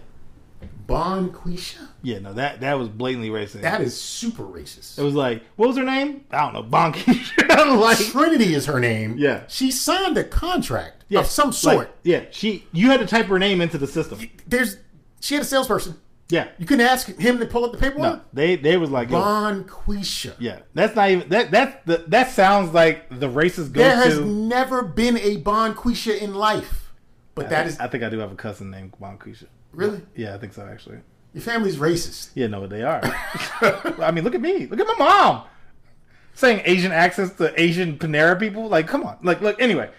Bon Bonquisha? yeah. No, that that was blatantly racist. That is super racist. it was like, what was her name? I don't know, Bonky. like, Trinity is her name. Yeah. She signed a contract yeah, of some like, sort. yeah, she. You had to type her name into the system. There's she had a salesperson. Yeah, You couldn't ask him to pull up the no, they they was like, Bonquisha. yeah, that's not even that. That's the that sounds like the racist Go-to. There has never been a Bonquisha in life. But that is I think I do have a cousin named Bonquisha. really Yeah, I think so actually. your family's racist. Yeah, no, they are. I mean, look at me. Look at my mom. Saying Asian accents to Asian Panera people. Like, come on. Like, look. Anyway,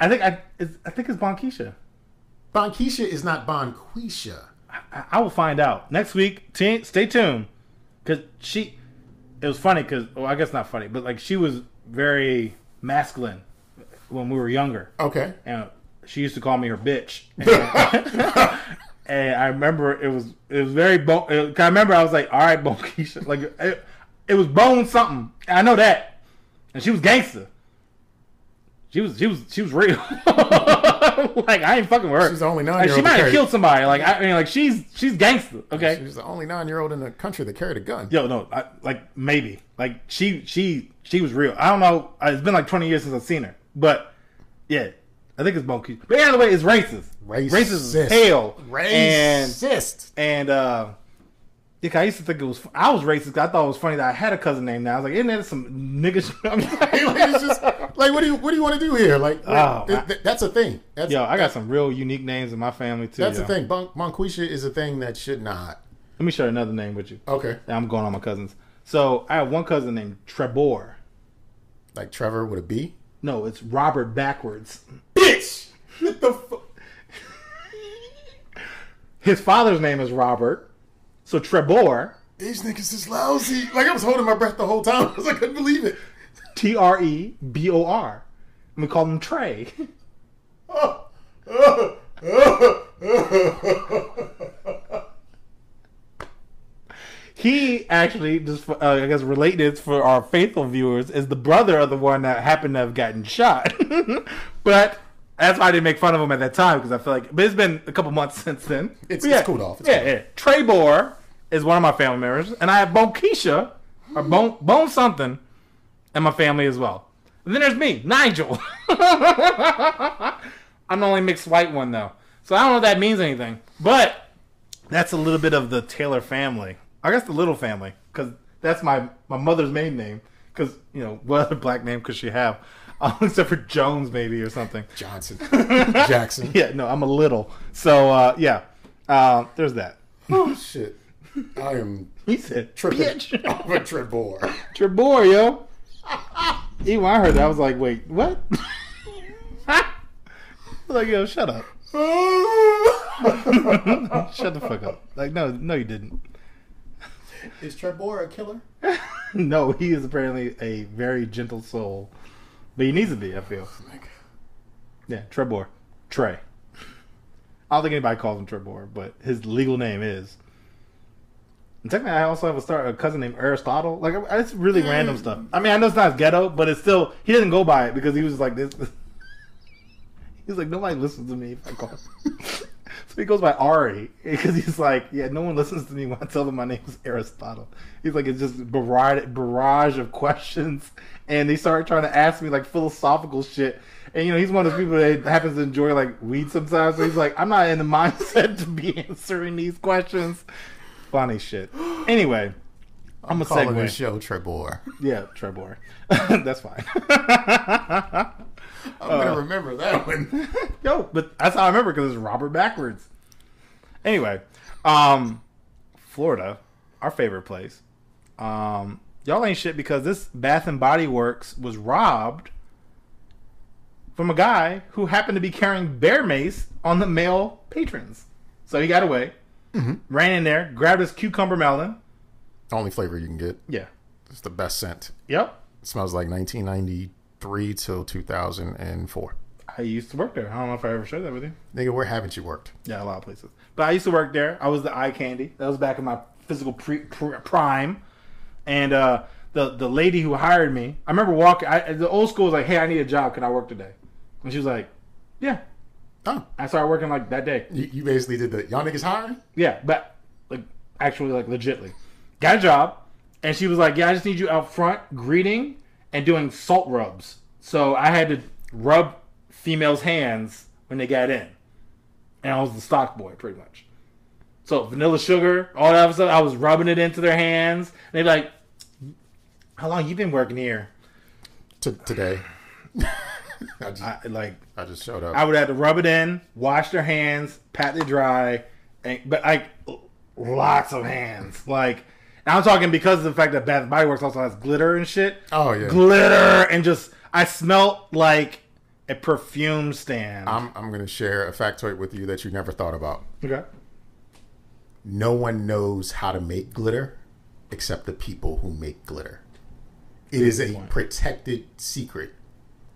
I think I. It's, I think it's Bonquisha. Bonquisha is not Bonquisha. I, I will find out next week. T- stay tuned, because she. It was funny because, well, I guess not funny, but like she was very masculine when we were younger, Okay. and she used to call me her bitch. and I remember it was it was very bone. Uh, it- I remember I was like, all right, Bone Keisha, like it, it was Bone something. I know that, and she was gangster. She was she was she was real. like I ain't fucking with her. She's the only nine-year-old she might have killed somebody. Like I mean, like she's she's gangster. Okay. she's the only nine year old in the country that carried a gun. Yo, no, I, like maybe, like she, she, she was real. I don't know. uh, It's been like twenty years since I've seen her, but yeah, I think it's Keisha. But either way, it's racist. Racist. Racist as hell. And Racist. and uh, yeah, I used to think it was. I was racist. I thought it was funny that I had a cousin named that. I was like, isn't that some niggas? I'm Like, it's just like what do you what do you want to do here? Like Oh, th- that's a thing. That's Yo, I got some real unique names in my family too. that's yo. the thing. Bon- Bonquisha is a thing that should not. Let me share another name with you. Okay. I'm going on my cousins. So I have one cousin named Trebor. Like Trevor with a B. No, it's Robert backwards. Bitch. What the fuck? His father's name is Robert. So Trebor, These niggas is lousy. Like I was holding my breath the whole time because I couldn't believe it. T R E B O R. And we call him Trey. he actually, just for, uh, I guess, related for our faithful viewers, is the brother of the one that happened to have gotten shot. but that's why I didn't make fun of him at that time because I feel like, but it's been a couple months since then. It's- But it's cooled off. It's yeah, cooled yeah. Trebor is one of my family members, and I have Bone Keisha or Bone Bone something in my family as well. And then there's me, Nigel. I'm the only mixed white one though, so I don't know if that means anything. But that's a little bit of the Taylor family. I guess the little family, because that's my my mother's maiden name. Because you know what other black name could she have, um, except for Jones maybe or something. Johnson, Jackson. Yeah, no, I'm a little. So uh, yeah, uh, there's that. Oh shit! I am He said, tripping "Bitch, off a Trebor. Trebor, yo." Even when I heard that, I was like, "Wait, what?" I was like, "Yo, shut up, shut the fuck up." Like, no, no, you didn't. Is Trebor a killer? No, he is apparently a very gentle soul, but he needs to be. I feel. Oh yeah, Trebor, Trey. I don't think anybody calls him Trebor, but his legal name is. And technically, I also have a, star, a cousin named Aristotle. Like, it's really hmm. random stuff. I mean, I know it's not ghetto, but it's still he didn't go by it because he was like this. He's like nobody listens to me if I call. Him. so he goes by Ari because he's like, yeah, no one listens to me when I tell them my name is Aristotle. He's like, it's just barrage, barrage of questions, and they start trying to ask me like philosophical shit. And you know, he's one of those people that happens to enjoy like weed sometimes. So he's like, I'm not in the mindset to be answering these questions. Funny shit. Anyway, I'm a Calling segue. show Trebor. Yeah, Trebor. That's fine. I'm gonna remember that one. Yo, but that's how I remember because it's Robert backwards. Anyway, um, Florida, our favorite place. Um, y'all ain't shit because this Bath and Body Works was robbed from a guy who happened to be carrying bear mace on the male patrons. So he got away, ran in there, grabbed his cucumber melon. Only flavor you can get. Yeah. It's the best scent. Yep. It smells like 1993 till 2004. I used to work there. I don't know if I ever shared that with you. Nigga, where haven't you worked? Yeah, a lot of places. But I used to work there. I was the eye candy. That was back in my physical pre, pre, prime. And uh, the the lady who hired me, I remember walking. I, the old school was like, "Hey, I need a job. Can I work today?" And she was like, "Yeah." Oh, I started working like that day. you, you basically did the y'all niggas hiring? Yeah, but like actually, like legitly, got a job. And she was like, "Yeah, I just need you out front greeting and doing salt rubs." So I had to rub females' hands when they got in, and I was the stock boy pretty much. So vanilla sugar, all that stuff, I was rubbing it into their hands. And they'd be like, "How long you been working here?" T- today. I like I just showed up. I would have to rub it in, wash their hands, pat it dry, and, but like lots of hands. Like I'm talking because of the fact that Bath Body Works also has glitter and shit. oh yeah. Glitter and just I smelt like a perfume stand. I'm I'm gonna share a factoid with you that you never thought about. okay. No one knows how to make glitter except the people who make glitter. It is a protected secret.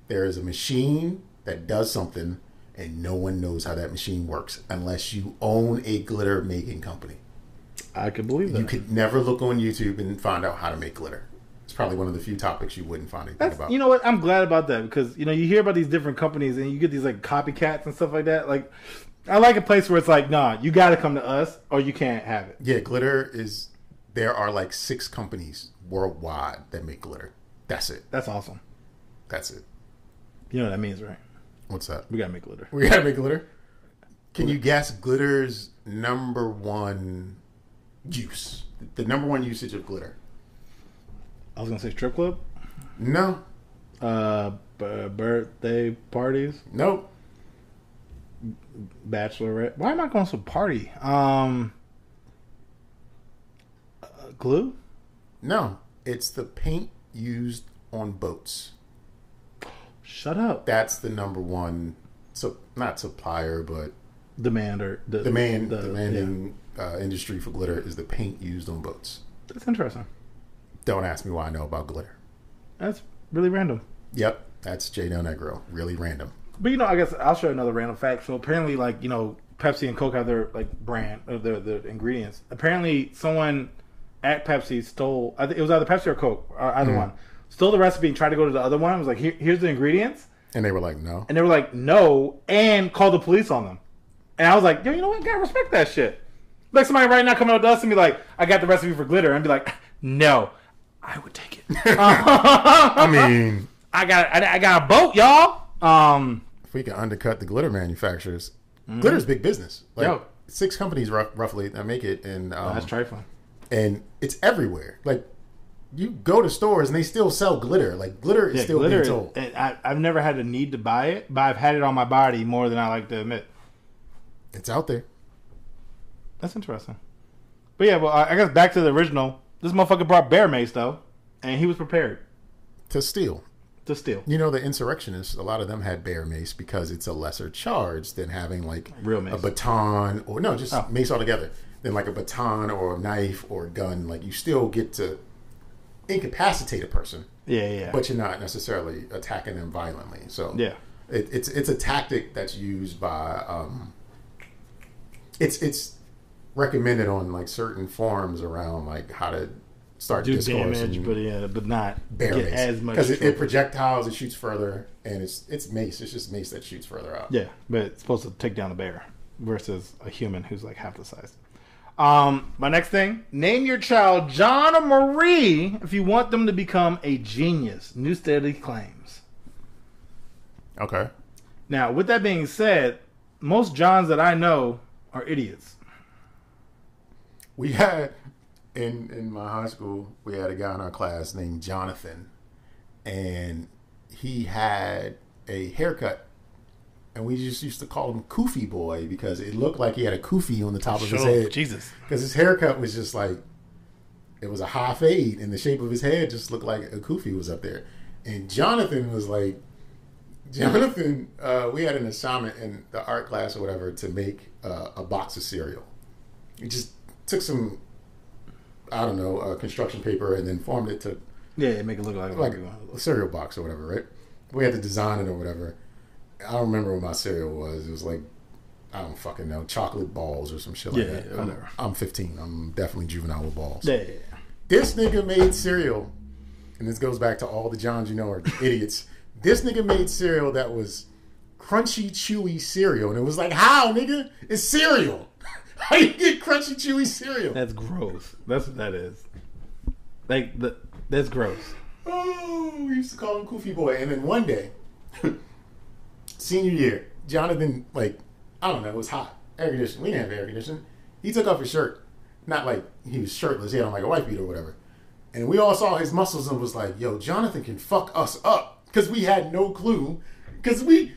There is a machine that does something, and no one knows how that machine works unless you own a glitter making company. I can believe that. You could never look on YouTube and find out how to make glitter. It's probably one of the few topics you wouldn't find anything That's, about. you know what? I'm glad about that because you know you hear about these different companies and you get these like copycats and stuff like that. Like, I like a place where it's like, nah, you got to come to us or you can't have it. yeah, glitter is. There are like six companies worldwide that make glitter. That's it. That's awesome. That's it. You know what that means, right? What's that? We gotta make glitter. We gotta make glitter. Can you guess glitter's number one use? The number one usage of glitter? I was gonna say strip club, No, uh, b- birthday parties, nope. bachelorette. Why am I going to party? Um, uh, glue. No. It's the paint used on boats. Shut up. That's the number one. So not supplier, but demander. the demand the- demanding uh, industry for glitter is the paint used on boats. That's interesting. Don't ask me why I know about glitter. That's really random. Yep, that's J Del Negro. Really random. But you know, I guess I'll share another random fact. So apparently, like you know, Pepsi and Coke have their like brand of their their ingredients. Apparently, someone at Pepsi stole. It was either Pepsi or Coke, or either one. Stole the recipe and tried to go to the other one. I was like, Here, here's the ingredients, And they were like, no. and they were like, no, and called the police on them. And I was like, yo, you know what? Gotta respect that shit. Like somebody right now coming up to us and be like, I got the recipe for glitter, and be like, no, I would take it. I mean, I got I, I got a boat, y'all. Um, if we can undercut the glitter manufacturers, glitter's big business. Like Yo. six companies rough, roughly that make it, and um, that's trifling. and it's everywhere. Like you go to stores and they still sell glitter. Like glitter is Yeah, still glitter. being sold. it- I, I've never had the need to buy it, but I've had it on my body more than I like to admit. It's out there. That's interesting. But yeah, well, I I guess back to the original. This motherfucker brought bear mace though, and he was prepared To steal. to steal You know, the insurrectionists, a lot of them had bear mace because it's a lesser charge than having like Real mace. a baton or no, just Oh. mace altogether. Than like a baton or a knife or a gun. Like you still get to incapacitate a person, Yeah, yeah, but you're not necessarily attacking them violently. So yeah. it, it's it's a tactic that's used by um, it's it's recommended on like certain forums around like how to start Do damage, but yeah, but not bear get mace as much. because it, it projectiles it shoots further and it's it's mace it's just mace that shoots further out Yeah, but it's supposed to take down a bear versus a human who's like half the size. Um, my next thing: name your child John or Marie if you want them to become a genius. New study claims. okay Now, with that being said, most Johns that I know are idiots. we had in in my high school we had a guy in our class named Jonathan and he had a haircut and we just used to call him Kufi Boy because it looked like he had a kufi on the top of his head. Jesus. because his haircut was just like it was a high fade, and the shape of his head just looked like a kufi was up there. And Jonathan was like, Jonathan, uh, we had an assignment in the art class or whatever to make uh, a box of cereal. We just took some, I don't know, uh, construction paper and then formed it to Yeah, make it look like, like a cereal box or whatever, right? We had to design it or whatever. I don't remember what my cereal was. It was like I don't fucking know, chocolate balls or some shit like Yeah, that. yeah, I'm. I'm 15. I'm definitely juvenile with balls. yeah. This nigga made cereal, and this goes back to all the Johns you know are idiots. This nigga made cereal that was crunchy, chewy cereal, and it was like, how, nigga? It's cereal. How you get crunchy, chewy cereal? That's gross. That's what that is. Like the, that's gross. Oh, we used to call him Kufi Boy. And then one day, senior year, Jonathan, like, I don't know, it was hot. Air conditioning. We didn't have air conditioning. He took off his shirt. Not like he was shirtless. He had on like a white beater or whatever. And we all saw his muscles and was like, yo, Jonathan can fuck us up. Because we had no clue. Because we,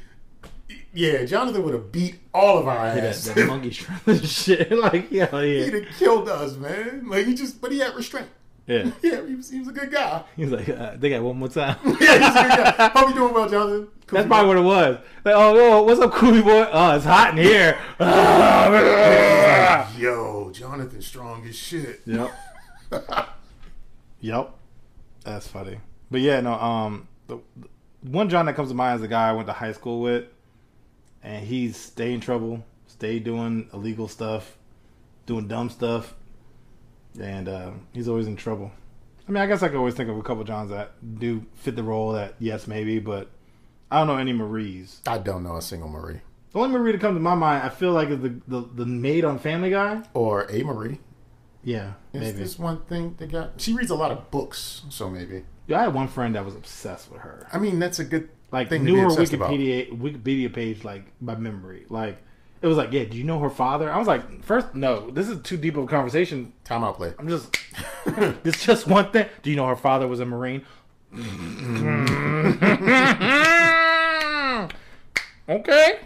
yeah, Jonathan would have beat all of our ass. that monkey shit. Like yeah, He'd have killed us, man. Like, he just, but he had restraint. Yeah. Yeah, he was, he was a good guy. He's like, uh, they got one more time. Yeah, he's a good guy. Hope you doing well, Jonathan. That's probably what it was. Like, oh, what's up, Cooley boy? Oh, it's hot in here. Yo, Jonathan Strong as shit. Yep. yep. That's funny. But yeah, no. Um, the, the one John that comes to mind is the guy I went to high school with, and he's stay in trouble, stay doing illegal stuff, doing dumb stuff, and uh, he's always in trouble. I mean, I guess I could always think of a couple Johns that do fit the role. That yes, maybe, but I don't know any Maries. I don't know a single Marie The only Marie that comes to my mind, I feel like is the the, the maid on Family Guy. or a Marie. Yeah, Is maybe. this one thing they got? She reads a lot of books, so maybe. Yeah, I had one friend that was obsessed with her. I mean, that's a good like thing knew to be her obsessed about. Wikipedia Wikipedia page like by memory. Like it was like, yeah, do you know her father? I was like, first, no, this is too deep of a conversation. Timeout play. I'm just, it's just one thing. Do you know her father was a marine? okay.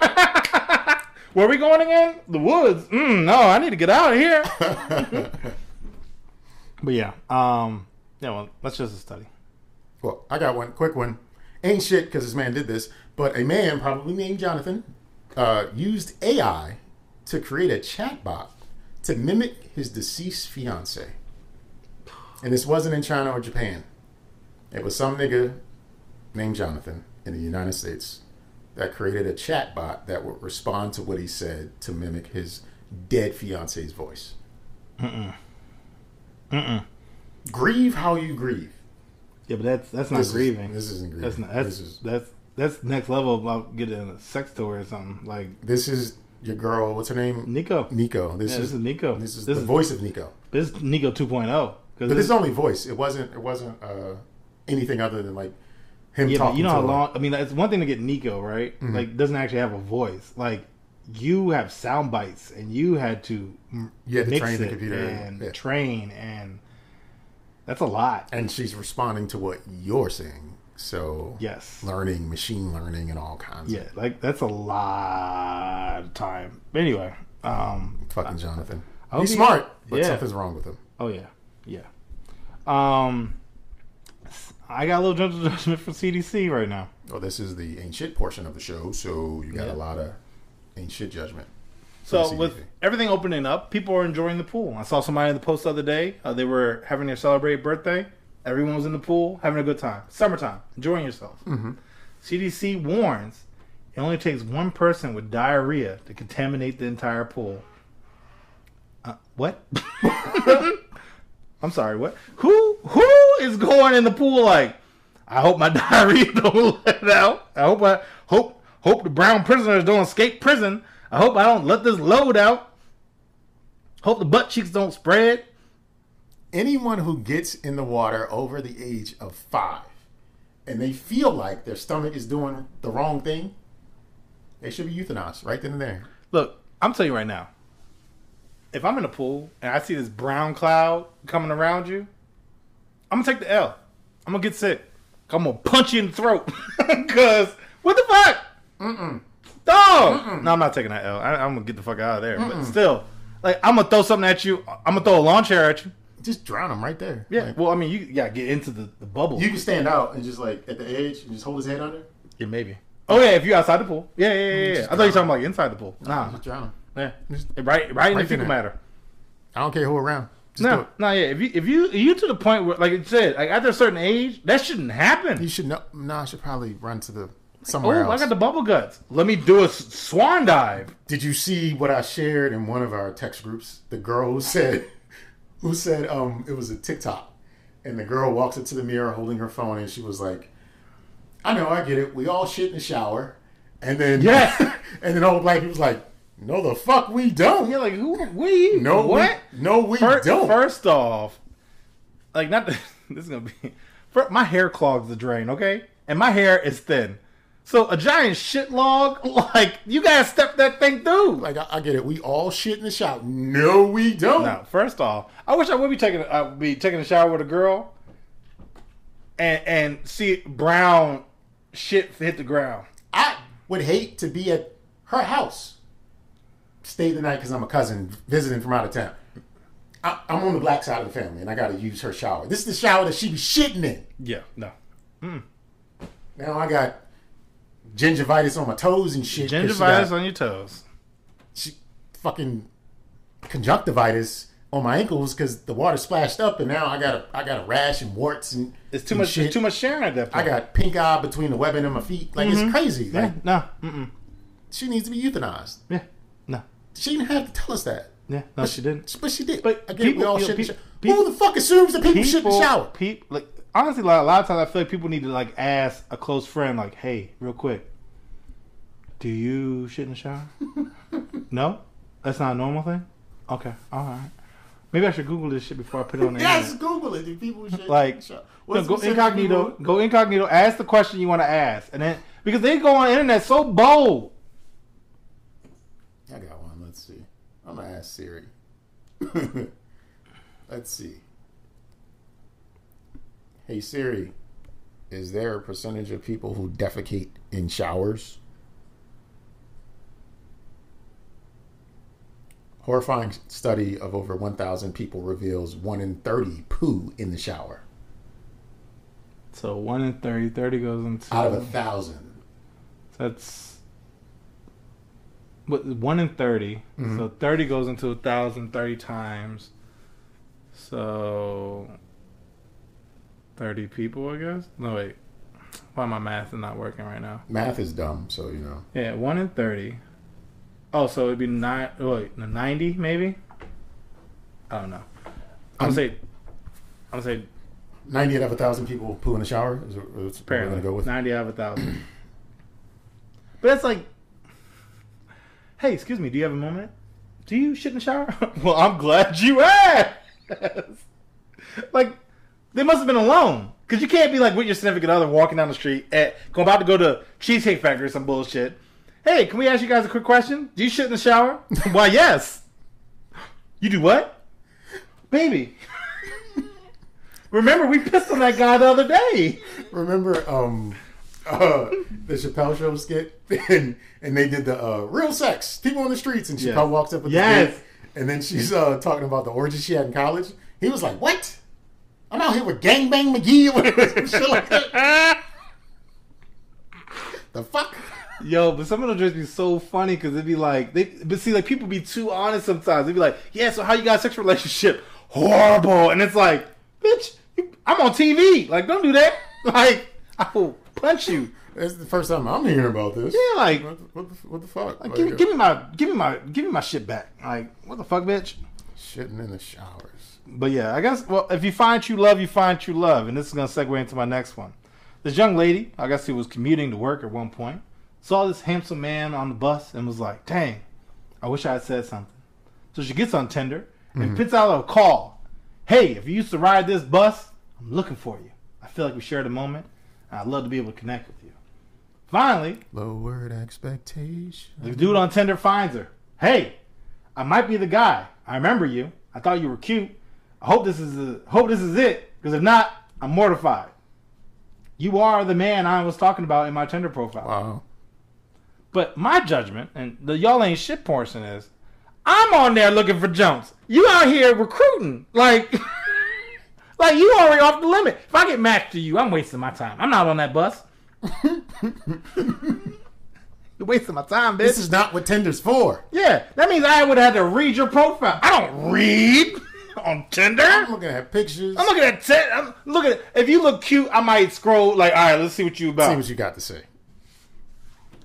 Where are we going again? The woods. Mm, no, I need to get out of here. but yeah, um, yeah. Well, that's just a study. Well, I got one quick one. Ain't shit because this man did this, but a man probably named Jonathan uh, used AI to create a chatbot to mimic his deceased fiance. And this wasn't in China or Japan. It was some nigga named Jonathan in the United States that created a chatbot that would respond to what he said to mimic his dead fiance's voice. Mm-mm. Mm-mm. Grieve how you grieve. Yeah, but that's that's not This is- grieving. this isn't grieving. That's not, that's This is- that's that's next level about getting a sex toy or something like This is your girl. What's her name? Nico. Nico. This, Yeah, is, this is Nico. This is This the is- voice of Nico. This is Nico 2.0 But this is only voice. It wasn't. It wasn't uh, anything other than like Him Yeah, talking you know how long? I mean, it's one thing to get Nico right, Mm-hmm. like doesn't actually have a voice. Like you have sound bites, and you had to m- You had to mix train the computer, and yeah. train, and that's a lot. and she's responding to what you're saying. So Yes. learning, machine learning, and all kinds. Yeah, like that's a lot of time. But anyway, um, of fucking Jonathan. hope He's he- smart, but yeah. something's wrong with him. oh yeah, yeah. Um, I got a little gentle judgment from CDC right now. Well, this is the ain't shit portion of the show, so you got Yeah. a lot of ain't shit judgment. So with everything opening up, people are enjoying the pool. I saw somebody in the post the other day. Uh, they were having their celebrated birthday. Everyone was in the pool having a good time. Summertime, enjoying yourself. Mm-hmm. CDC warns it only takes one person with diarrhea to contaminate the entire pool. Uh, what? I'm sorry. What? Who? Who is going in the pool? Like, I hope my diarrhea don't let out. I hope I hope hope the brown prisoners don't escape prison. I hope I don't let this load out. Hope the butt cheeks don't spread. Anyone who gets in the water over the age of five and they feel like their stomach is doing the wrong thing, they should be euthanized right then and there. Look, I'm telling you right now. If I'm in a pool and I see this brown cloud coming around you, I'm gonna take the L. I'm gonna get sick. I'm gonna punch you in the throat. Cause what the fuck? Mm-mm. Dog. No, I'm not taking that L. I, I'm gonna get the fuck out of there. But still, like I'm gonna throw something at you. I'm gonna throw a lawn chair at you. Just drown him right there. Yeah. Like, Well, I mean, you gotta get into the, the bubble. you can stand out and just like at the edge and just hold his head under. yeah, maybe. Oh yeah, if you're outside the pool. Yeah, yeah, yeah. yeah. I thought you were talking about inside the pool. Nah. Just drown him. Yeah. Right, right in the fecal matter. I don't care who around. Just No, no, yeah. If you if you you to the point where, like it said, like after a certain age, that shouldn't happen. You should know. No, I should probably run to the somewhere Oh, somewhere I got the bubble guts. Let me do a swan dive. Did you see what I shared in one of our text groups? The girl who said, who said, um, it was a TikTok, and the girl walks up to the mirror holding her phone, and she was like, "I know, I get it. We all shit in the shower," and then yeah, and then old black he was like, "No, the fuck we don't. You're like, who? We? no, what? We, no, we Fir- don't." First off, like not. The, this is gonna be. my hair clogs the drain, okay, and my hair is thin. So a giant shit log, like you gotta step that thing through. like I, I get it. We all shit in the shower. No, we don't. No, first off, I wish I would be taking I would be taking a shower with a girl, and and see brown shit hit the ground. I would hate to be at her house, stay the night because I'm a cousin visiting from out of town. I, I'm on the black side of the family, and I got to use her shower. This is the shower that she be shitting in. Yeah, no. Hmm. Now I got gingivitis on my toes and shit. 'cause she Gingivitis on your toes. she fucking conjunctivitis on my ankles because the water splashed up, and now I got a I got a rash and warts and It's too and much. Shit. It's too much sharing at that point. I got pink eye between the webbing and my feet. Like it's crazy. Like Mm-hmm. no, mm-mm. she needs to be euthanized. yeah, no, She didn't have to tell us that. yeah, no. She didn't. But she did. But Again, we all you know, shit in pe- people- Who the fuck assumes that people, shit in the shower? People, like honestly, like, a lot of times I feel like people need to like ask a close friend, like, "Hey, real quick, do you shit in the shower?" no, that's not a normal thing. Okay, all right. Maybe I should Google this shit before I put it on the Yes, internet. Google it. Do people shit Like, in the shower? No, go incognito. people- Go incognito. Ask the question you want to ask, and then because they go on the internet so bold. I got one. Let's see. I'm gonna ask Siri. Let's see. Hey Siri, is there a percentage of people who defecate in showers? Horrifying study of over 1,000 people reveals 1 in 30 poo in the shower. So one in 30, 30 goes into Out of a thousand. that's what one in 30 Mm-hmm. So thirty goes into a thousand thirty times. So thirty people, I guess. No wait, why my math is not working right now? Math is dumb, so you know. Yeah, one in thirty. Oh, so it'd be nine. oh, Wait, ninety maybe. I don't know. I'm gonna say. I'm gonna say 90 out of a thousand people poo in the shower. Is what, we're apparently gonna go with. ninety out of a thousand. but that's like, hey, excuse me, do you have a moment? Do you shit in the shower? well, I'm glad you asked. like, they must have been alone. Because you can't be like with your significant other walking down the street at going about to go to Cheesecake Factory or some bullshit. Hey, can we ask you guys a quick question? Do you shit in the shower? Why, yes. You do what? Baby. Remember, we pissed on that guy the other day. Remember um uh the Chappelle show skit and and they did the uh real sex, people on the streets and Chappelle Yeah. walks up with Yes. the kid, and then she's uh talking about the orgy she had in college. He was like, What? I'm out here with Gangbang McGee or whatever, some shit like that. The fuck? Yo, but some of those jokes be so funny because it'd be like, they, but see, like people be too honest sometimes. They'd be like, "Yeah, so how you got a sexual relationship? Horrible," and it's like, "Bitch, I'm on TV. Like, don't do that. Like, I will punch you. It's the first time I'm hearing about this. Yeah, like, What, the- what, the, what the fuck? like Like, give, uh, give me my, give me my, give me my shit back. Like, what the fuck, bitch? shitting in the showers. But yeah, I guess. Well, if you find true love, you find true love, and this is gonna segue into my next one. This young lady, I guess, who was commuting to work at one point, saw this handsome man on the bus and was like, "Dang, I wish I had said something." So she gets on Tinder and mm-hmm. puts out a call. Hey, if you used to ride this bus, I'm looking for you. I feel like we shared a moment, and I'd love to be able to connect with you. Finally, Lowered expectation. the dude on Tinder finds her. Hey, I might be the guy. I remember you. I thought you were cute. I hope this is a, hope this is it. Because if not, I'm mortified. You are the man I was talking about in my Tinder profile. Wow. But my judgment, and the y'all ain't shit portion is, I'm on there looking for Jones. You out here recruiting. Like, like you already off the limit. If I get matched to you, I'm wasting my time. I'm not on that bus. You're wasting my time, bitch. This is not what Tinder's for. Yeah, that means I would have had to read your profile. I don't read on Tinder. I'm looking at pictures. I'm looking at Tinder. I'm looking at if you look cute, I might scroll like, all right, let's see what you about. See what you got to say.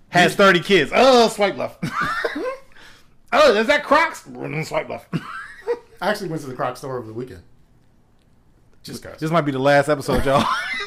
Has thirty kids. Oh, swipe left. oh, is that Crocs? Mm, swipe left. I actually went to the Croc store over the weekend. Just cause. this might be the last episode, y'all.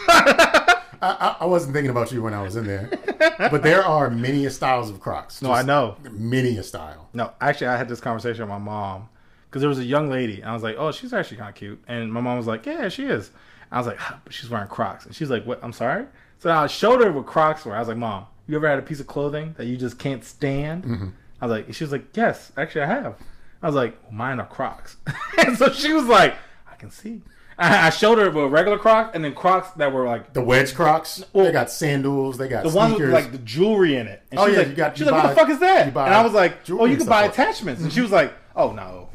I, I, I wasn't thinking about you when I was in there, but there are many styles of Crocs. no, I know. Many a style. No, actually, I had this conversation with my mom because there was a young lady, and I was like, "Oh, she's actually kind of cute," and my mom was like, "Yeah, she is." I was like, "Ah, "But she's wearing Crocs," and she's like, "What? I'm sorry." So I showed her what Crocs were. I was like, "Mom, you ever had a piece of clothing that you just can't stand?" I was like, she was like, "Yes, actually, I have." I was like, well, "Mine are Crocs," and so she was like, "I can see." I I showed her with regular Crocs and then Crocs that were like The wedge Crocs. Well, they got sandals. They got the one sneakers. with like the jewelry in it. And Oh, she yeah, like, you got- she's you like, what the fuck is that? And I was like, oh, you can buy attachments. And she was like, oh no,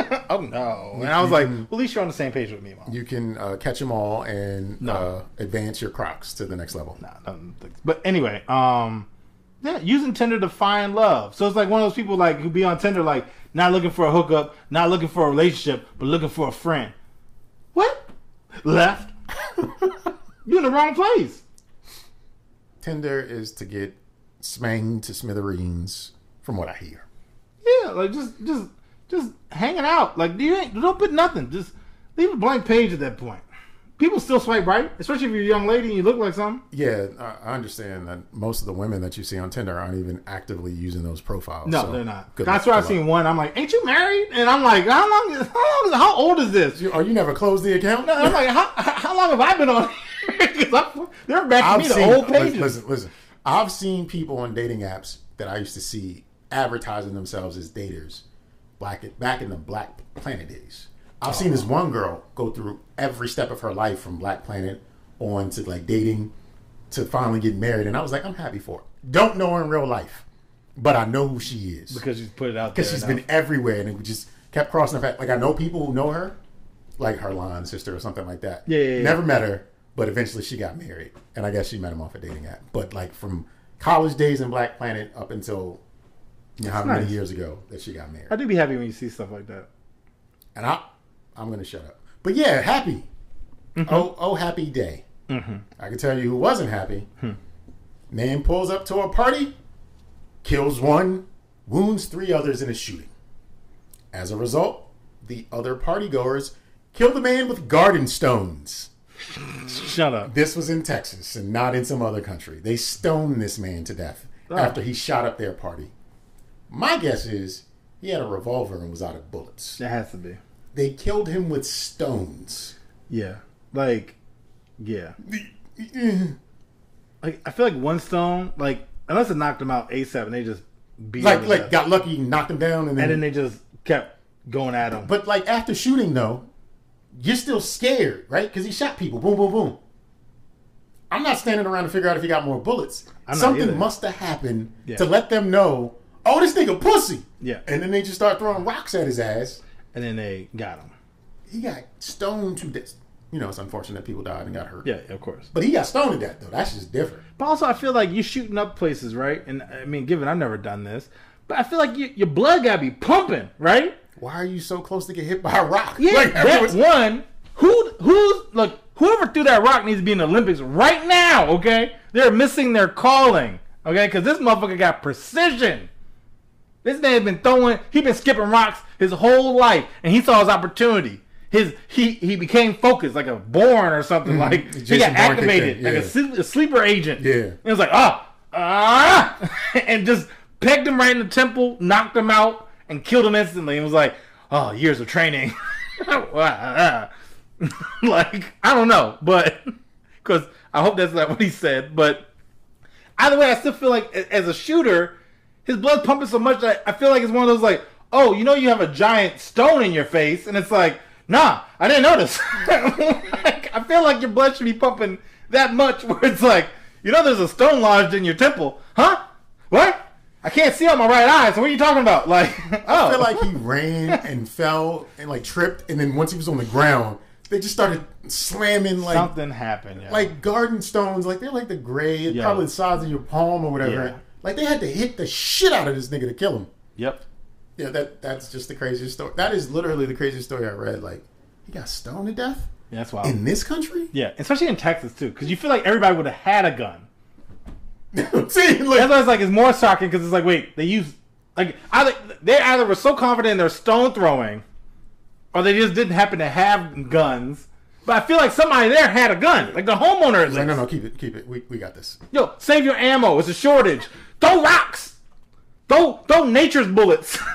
oh no. And I was like, well, at least you're on the same page with me, mom. you can uh, catch them all and No. uh, advance your Crocs to the next level. Nah, nothing- but anyway, um, yeah, using Tinder to find love. So it's like one of those people like who be on Tinder like not looking for a hookup, not looking for a relationship, but looking for a friend. What? Left. You're in the wrong place. Tinder is to get smanged to smithereens, from what I hear. Yeah, like just just just hanging out. Like you ain't don't put nothing. Just leave a blank page at that point. People still swipe right, especially if you're a young lady and you look like something. Yeah, I understand that most of the women that you see on Tinder aren't even actively using those profiles. No, so they're not. That's why I good seen one. I'm like, "Ain't you married?" And I'm like, "How long? Is, how long? Is, how old is this?" You, oh, you never closed the account? I'm like, "How, how long have I been on?" Because they're back to I've me the seen, old pages. listen, listen. I've seen people on dating apps that I used to see advertising themselves as daters black back in the Black Planet days. I've seen this oh, one girl go through every step of her life from Black Planet on to like dating to finally getting married, and I was like, I'm happy for her. Don't know her in real life, but I know who she is because she's put it out there. because she's now. been everywhere, and it just kept crossing her path. Like I know people who know her, like her line sister or something like that. Yeah, yeah, yeah. Never met her, but eventually she got married, and I guess she met him off a dating app. But like from college days in Black Planet up until you know, how many years ago that she got married, I do be happy when you see stuff like that. and I, I'm gonna shut up. But yeah, happy. Mm-hmm. Oh, oh, happy day. I can tell you who wasn't happy. Hmm. Man pulls up to a party, kills one, wounds three others in a shooting. As a result, the other partygoers kill the man with garden stones. Shut up. This was in Texas and not in some other country. They stoned this man to death Oh. after he shot up their party. My guess is he had a revolver and was out of bullets. It has to be. They killed him with stones. Yeah, like Yeah. Eh. Like I feel like one stone, like unless it knocked him out ASAP and they just beat like him like death. got lucky, knocked him down, and then, and then they just kept going at him. but like after shooting though, you're still scared, right? Because he shot people, boom, boom, boom. I'm not standing around to figure out if he got more bullets. Something either. must have happened Yeah. to let them know, oh, this nigga pussy. Yeah. And then they just start throwing rocks at his ass. and then they got him. He got stoned to death. You know, it's unfortunate that people died and got hurt. Yeah, of course. But he got stoned to death though. That's just different. But also, I feel like you're shooting up places, right? And I mean, given I've never done this, but I feel like you, your blood gotta be pumping, right? Why are you so close to get hit by a rock? Yeah, Like, that one. Who who's look? Whoever threw that rock needs to be in the Olympics right now. Okay, they're missing their calling. Okay, because this motherfucker got precision. This man had been throwing. He's been skipping rocks his whole life, and he saw his opportunity. His he he became focused like a Bourne or something. Like he Mm-hmm. Got Bourne activated in, like a, a sleeper agent. Yeah. and it was like ah ah, and just pegged him right in the temple, knocked him out, and killed him instantly. And was like, oh, years of training. like I don't know, but because I hope that's not what he said. But either way, I still feel like as a shooter, his blood's pumping so much that I feel like it's one of those like, oh, you know, you have a giant stone in your face, and it's like, nah, I didn't notice. like, I feel like your blood should be pumping that much, where it's like, you know, there's a stone lodged in your temple, huh? What? I can't see on my right eye. So what are you talking about? Like, oh, I feel oh. like he ran and fell and like tripped, and then once he was on the ground, they just started slamming like something happened. Yeah. like garden stones. Like they're like the gray, Yeah. probably the size of your palm or whatever. Yeah. Like they had to hit the shit out of this nigga to kill him. yep. Yeah, that that's just the craziest story. That is literally the craziest story I read. Like he got stoned to death Yeah, that's wild. in this country. yeah, especially in Texas too, because you feel like everybody would have had a gun. See, like, That's why it's like it's more shocking because it's like wait they use like either they either were so confident in their stone throwing, or they just didn't happen to have guns. But I feel like somebody there had a gun, like the homeowner. At like, no, no, keep it, keep it. We, we got this. Yo, save your ammo. It's a shortage. Throw rocks. Throw throw nature's bullets.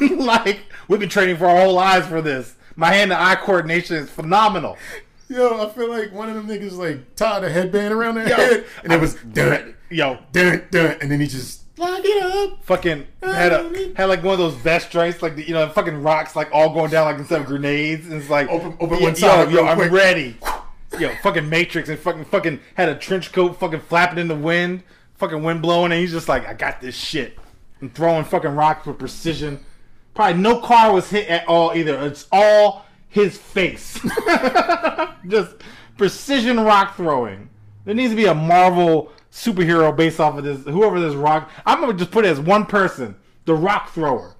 like we've been training for our whole lives for this. My hand-to-eye coordination is phenomenal. Yo, I feel like one of them niggas like tied a headband around their Yo, head, and it was dun Yo, dun dun, and then he just lock it up. fucking had a had like one of those vest joints, like the, you know, fucking rocks like all going down like instead of grenades. And it's like Open- open yo, one side Yo, real I'm quick. ready. Yo, fucking Matrix and fucking fucking had a trench coat, fucking flapping in the wind, fucking wind blowing, and he's just like, I got this shit, and throwing fucking rocks with precision. Probably no car was hit at all either. It's all his face. just precision rock throwing. There needs to be a Marvel superhero based off of this. Whoever this rock, I'm gonna just put it as one person, the rock thrower.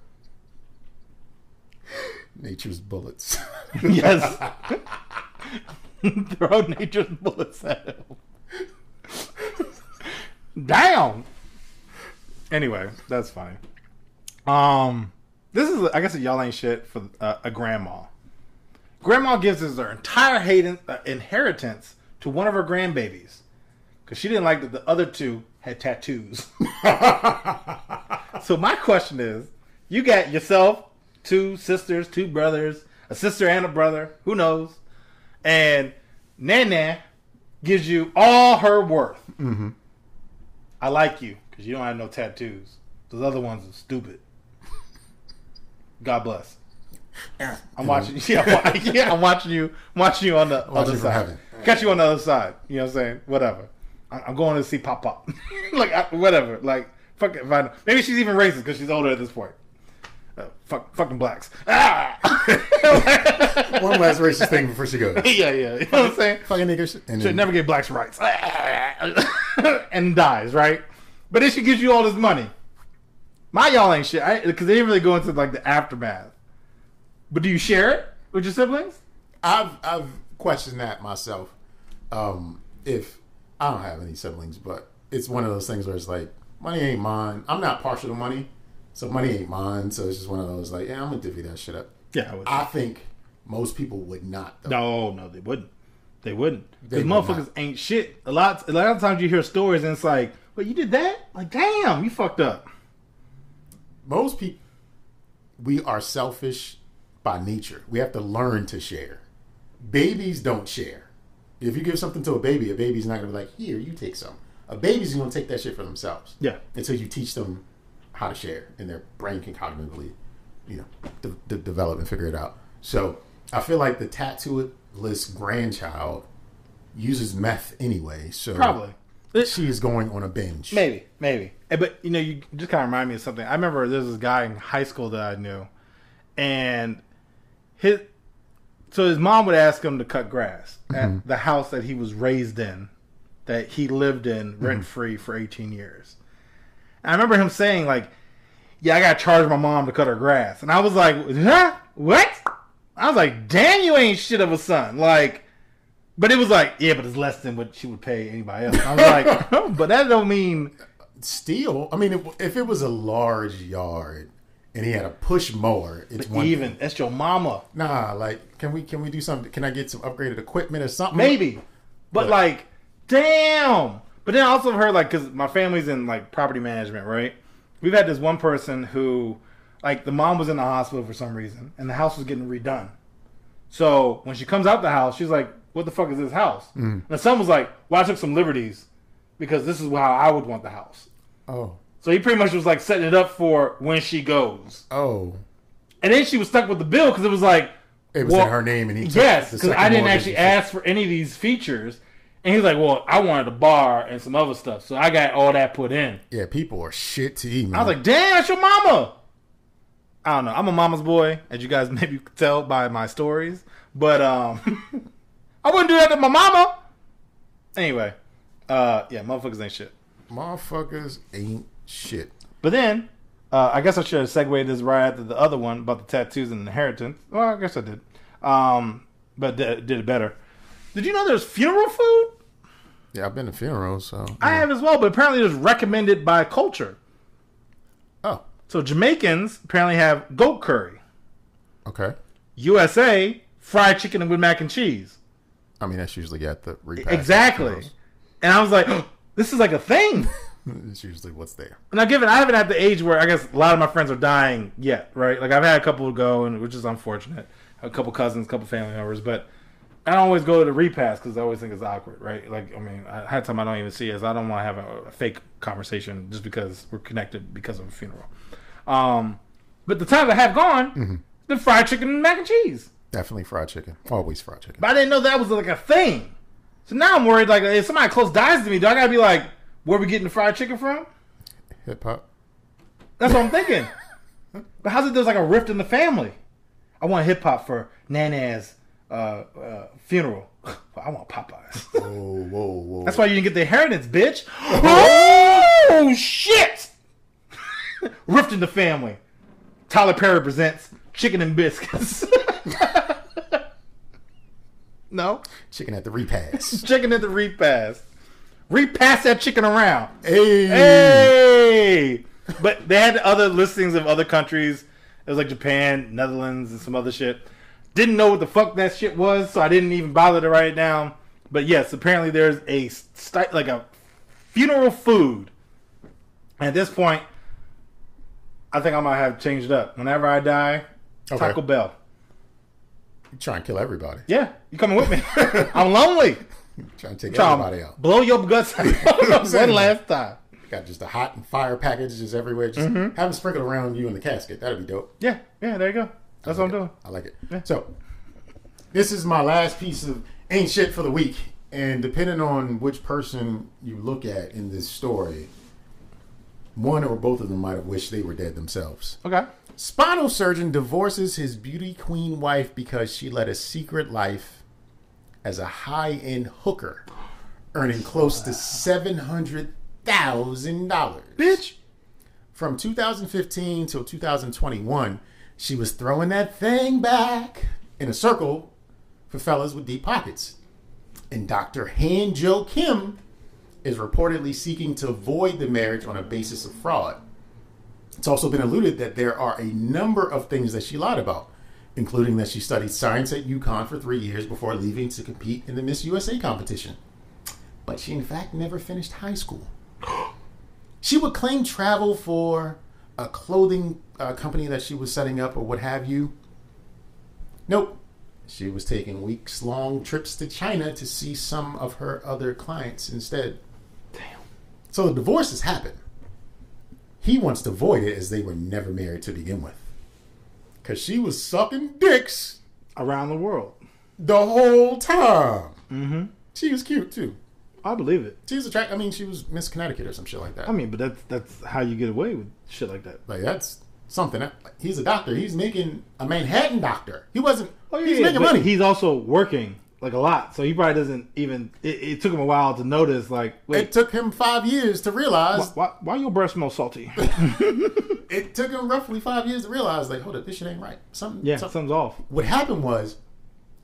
Nature's bullets. Yes. Throw nature's bullets at him. Damn. Anyway, that's funny. Um, this is I guess a y'all ain't shit for uh, a grandma. Grandma gives us her entire uh, inheritance to one of her grandbabies because she didn't like that the other two had tattoos. so my question is, you got yourself two sisters, two brothers, a sister and a brother, who knows? And Nana gives you all her worth. Mm-hmm. I like you because you don't have no tattoos. Those other ones are stupid. God bless. I'm watching. Yeah, I'm yeah, I'm watching you. I'm watching you on the other side. Got you on the other side. You know what I'm saying? Whatever. I- I'm going to see Pop Pop. like I, whatever. Like fuck it. I- Maybe she's even racist because she's older at this point. Uh, fuck, fucking blacks. Ah! One last racist thing before she goes. yeah, yeah. You know what I'm saying? Fucking niggers. And Should then, never give blacks rights. and dies, right? But then she gives you all this money. My y'all ain't shit. Because they didn't really go into like the aftermath. But do you share it with your siblings? I've I've questioned that myself. Um, if I don't have any siblings, but it's one of those things where it's like money ain't mine. I'm not partial to money, so money ain't mine. So it's just one of those like, yeah, I'm gonna divvy that shit up. Yeah, I would. I think most people would not. Though. no, no, they wouldn't. They wouldn't. Because motherfuckers not. ain't shit. A lot, a lot of times you hear stories and it's like, "Well, you did that? Like, damn, you fucked up." Most people. we are selfish by nature. We have to learn to share. Babies don't share. If you give something to a baby, a baby's not gonna be like, "Here, you take some." A baby's gonna take that shit for themselves. Yeah. Until you teach them how to share, and their brain can cognitively, you know, de- de- develop and figure it out. So I feel like the tattooist grandchild uses meth anyway. So Probably. she is going on a binge. Maybe, maybe. Eh, But you know, you just kind of remind me of something. I remember there was this guy in high school that I knew, and his so his mom would ask him to cut grass at mm-hmm. the house that he was raised in, that he lived in mm-hmm. rent free for eighteen years. And I remember him saying like, "Yeah, I got to charge my mom to cut her grass," and I was like, "Huh? What?" I was like, "Damn, you ain't shit of a son!" Like. But it was like, yeah, but it's less than what she would pay anybody else. I was like, but that don't mean Steel. I mean, if, if it was a large yard and he had a push mower, it's one even. thing. That's your mama, Nah, like, can we can we do something? Can I get some upgraded equipment or something? maybe. But But- like, damn. But then I also heard like, because my family's in like property management, right? We've had this one person who, like, the mom was in the hospital for some reason, and the house was getting redone. So when she comes out the house, she's like, "What the fuck is this house?" Mm. And the son was like, "Well, I took some liberties because this is how I would want the house." Oh, So he pretty much was like setting it up for when she goes. oh, And then she was stuck with the bill because it was like, it was Well, in her name, and he yes, because I didn't actually ask for any of these features. And he's like, well, I wanted a bar and some other stuff, so I got all that put in. Yeah, people are shit to eat, man. I was like, damn, that's your mama. I don't know. I'm a mama's boy, as you guys maybe could tell by my stories. But um, I wouldn't do that to my mama. Anyway, uh, yeah, motherfuckers ain't shit. motherfuckers ain't shit. But then, uh, I guess I should have segued this right after the other one about the tattoos and inheritance. Well, I guess I did. Um, but did, did it better. Did you know there's funeral food? Yeah, I've been to funerals, so I have as well, but apparently it's recommended by culture. oh, So Jamaicans apparently have goat curry. okay. USA, fried chicken with mac and cheese. I mean, that's usually at the repast. exactly. And I was like, this is like a thing. It's usually what's there. Now, given I haven't had the age where I guess a lot of my friends are dying yet, right? Like I've had a couple go, and which is unfortunate. A couple cousins, a couple family members, but I don't always go to the repass because I always think it's awkward, right? Like I mean, I had time I don't even see it. So I don't want to have a, a fake conversation just because we're connected because of a funeral. Um, but the times I have gone, the fried chicken and mac and cheese. Definitely fried chicken. Always fried chicken. But I didn't know that was like a thing. So now I'm worried. Like if somebody close dies to me, do I gotta be like, where we getting the fried chicken from? Hip hop. That's what I'm thinking. but how's it there's like a rift in the family? I want hip hop for Nana's uh, uh, funeral. I want Popeyes. Whoa, whoa, whoa. That's why you didn't get the inheritance, bitch. oh shit! rift in the family. Tyler Perry presents Chicken and Biscuits. no, chicken at the repast. chicken at the repass. Repass that chicken around. hey. Hey! But they had other listings of other countries. It was like Japan, Netherlands, and some other shit. Didn't know what the fuck that shit was, so I didn't even bother to write it down. But yes, apparently there's a like a funeral food. And at this point, I think I might have changed it up. Whenever I die, Okay. Taco Bell. You trying to kill everybody. Yeah, you coming with me? I'm lonely. trying to take Trying everybody out. blow your guts out one last time. Got just a hot and fire packages just everywhere. Just Mm-hmm. have them sprinkled around you in the casket. That'd be dope. Yeah, yeah, there you go. That's what I'm doing. I like it. So, this is my last piece of ain't shit for the week. And depending on which person you look at in this story, one or both of them might have wished they were dead themselves. Okay. Spinal surgeon divorces his beauty queen wife because she led a secret life as a high end hooker, earning close to $700,000. Bitch. From 2015 till 2021, she was throwing that thing back in a circle for fellas with deep pockets. And Dr. Han Jo Kim is reportedly seeking to void the marriage on a basis of fraud. It's also been alluded that there are a number of things that she lied about, including that she studied science at UConn for three years before leaving to compete in the Miss USA competition. But she, in fact, never finished high school. She would claim travel for a clothing uh, company that she was setting up or what have you. Nope. She was taking weeks long trips to China to see some of her other clients instead. Damn. So the divorce has happened. He wants to void it as they were never married to begin with. Because she was sucking dicks Around the world. the whole time. Mm-hmm. She was cute too. I believe it. She was attractive. I mean, she was Miss Connecticut or some shit like that. I mean, but that's that's how you get away with shit like that. Like that's something. He's a doctor. He's making a Manhattan doctor. He wasn't. Oh, yeah, he's yeah, making money. He's also working like a lot, so he probably doesn't even. It, it took him a while to notice. Like, it took him five years to realize. why, why your breath smell salty? It took him roughly five years to realize, like, hold up, this shit ain't right. Something. yeah, something. something's off. What happened was,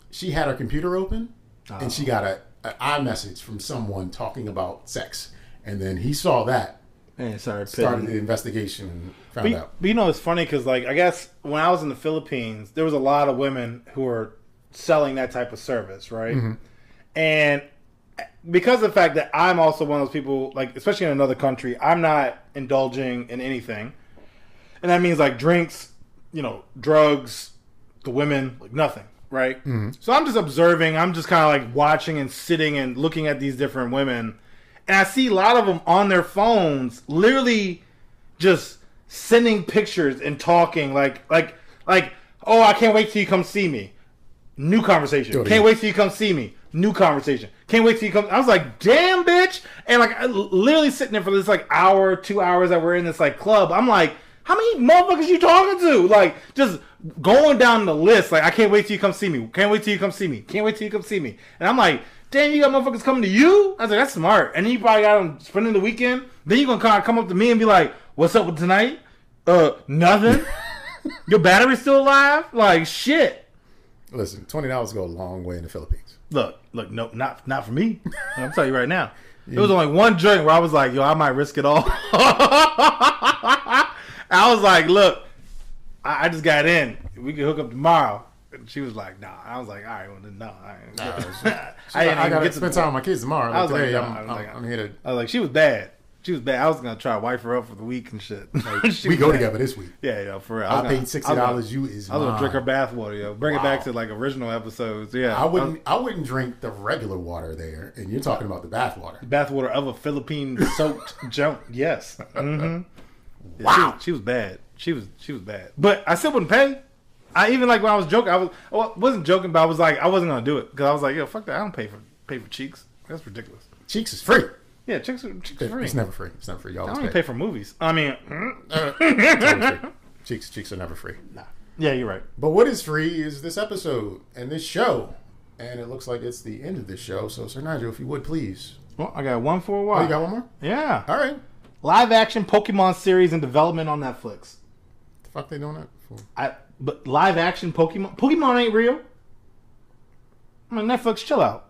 she had her computer open, Oh. and she got a, a iMessage from someone talking about sex, and then he saw that, And started started the investigation, found But, out. but you know, it's funny because, like, I guess when I was in the Philippines, there was a lot of women who were selling that type of service, right? Mm-hmm. And because of the fact that I'm also one of those people, like, especially in another country, I'm not indulging in anything. And that means, like, drinks, you know, drugs, the women, like, nothing, right? Mm-hmm. So I'm just observing, I'm just kind of like watching and sitting and looking at these different women. And I see a lot of them on their phones, literally just sending pictures and talking like like like oh I can't wait till you come see me. New conversation. Do Can't wait till you come see me. New conversation. Can't wait till you come. I was like, damn, bitch. And like, I literally sitting there for this like hour, two hours that we're in this like club. I'm like, how many motherfuckers you talking to? Like, just going down the list. Like, I can't wait till you come see me. Can't wait till you come see me. Can't wait till you come see me. And I'm like, damn, you got motherfuckers coming to you? I was like, that's smart. And then you probably got them spending the weekend. Then you gonna kind of come up to me and be like, what's up with tonight? Uh, nothing. Your battery's still alive? Like, shit. Listen, twenty dollars go a long way in the Philippines. Look, look, no, not not for me. I'm telling you right now. It was only one drink where I was like, yo, I might risk it all. I was like, look, I, I just got in. We can hook up tomorrow. And she was like, nah. I was like, all right, well, then, no. I, ain't- I, I, didn't even gotta get to spend time with my kids tomorrow. I was like, today, no, I'm, I was I'm, like- I'm here to. I was like, she was bad. She was bad. I was gonna try to wife her up for the week and shit. She we go bad. together this week. Yeah, yeah, for real. I gonna- paid sixty I dollars. You is I was gonna drink her mine. bath water, yo. Bring it back to like original episodes. Yeah, I wouldn't. I wouldn't drink the regular water there, and you're talking about the bath water. bathwater of a Philippine soaked junk. Yes. Mm-hmm. Yeah, Wow. She was, she was bad. She was she was bad. But I still wouldn't pay. I even like when I was joking. I was well, I wasn't joking, but I was like I wasn't gonna do it because I was like, yo, fuck that. I don't pay for pay for cheeks. That's ridiculous. Cheeks is free. Yeah, chicks are chicks are free. It's never free. It's never free. Y'all I always don't even pay. pay for movies. I mean, uh, It's always. Cheeks, cheeks are never free. Nah. yeah, you're right. But what is free is this episode and this show, and it looks like it's the end of this show. So, Sir Nigel, if you would please. Well, I got one for a Oh, while. you got one more? yeah, All right. live action Pokemon series in development on Netflix. The fuck they doing that for? I but live action Pokemon Pokemon ain't real. I mean Netflix, chill out.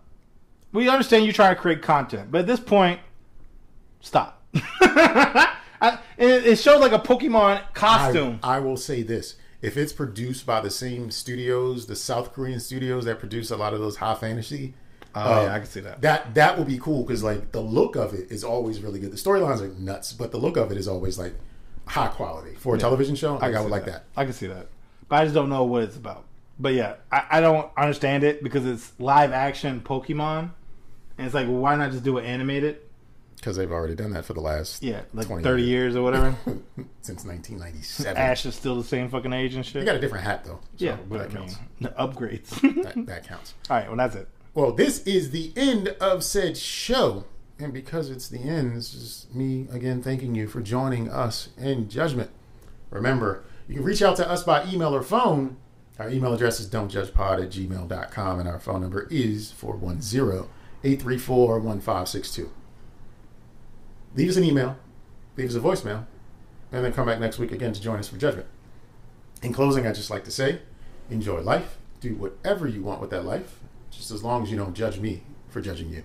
We understand you trying to create content, but at this point, stop. I, it, it showed like a Pokemon costume. I, I will say this: if it's produced by the same studios, the South Korean studios that produce a lot of those high fantasy, oh uh, yeah, I can see that. that that will be cool because like the look of it is always really good. The storylines are nuts, but the look of it is always like high quality for a television show. Like, I, can would like that. I can see that, but I just don't know what it's about. But yeah, I, I don't understand it because it's live action Pokemon, and it's like, well, why not just do it animated? Because they've already done that for the last Yeah, like 20 thirty years or whatever. since 1997. Ash is still the same fucking age and shit. They got a different hat though. So yeah, but I that mean, counts. the upgrades. That, that counts. All right, well that's it. Well, this is the end of said show. And because it's the end, this is me again thanking you for joining us in judgment. Remember, you can reach out to us by email or phone. Our email address is don'tjudgepod at gmail.com and our phone number is 410 834 1562. Leave us an email, leave us a voicemail, and then come back next week again to join us for judgment. In closing, I'd just like to say enjoy life, do whatever you want with that life, just as long as you don't judge me for judging you.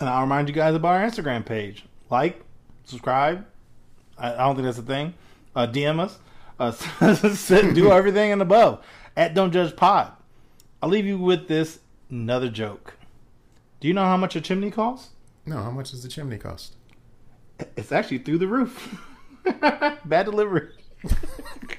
And I'll remind you guys about our Instagram page. Like, subscribe. I, I don't think that's a thing. Uh, DM us. Uh, do everything and above at Don't Judge Pod. I'll leave you with this another joke. Do you know how much a chimney costs? No, how much does the chimney cost? It's actually through the roof. Bad delivery.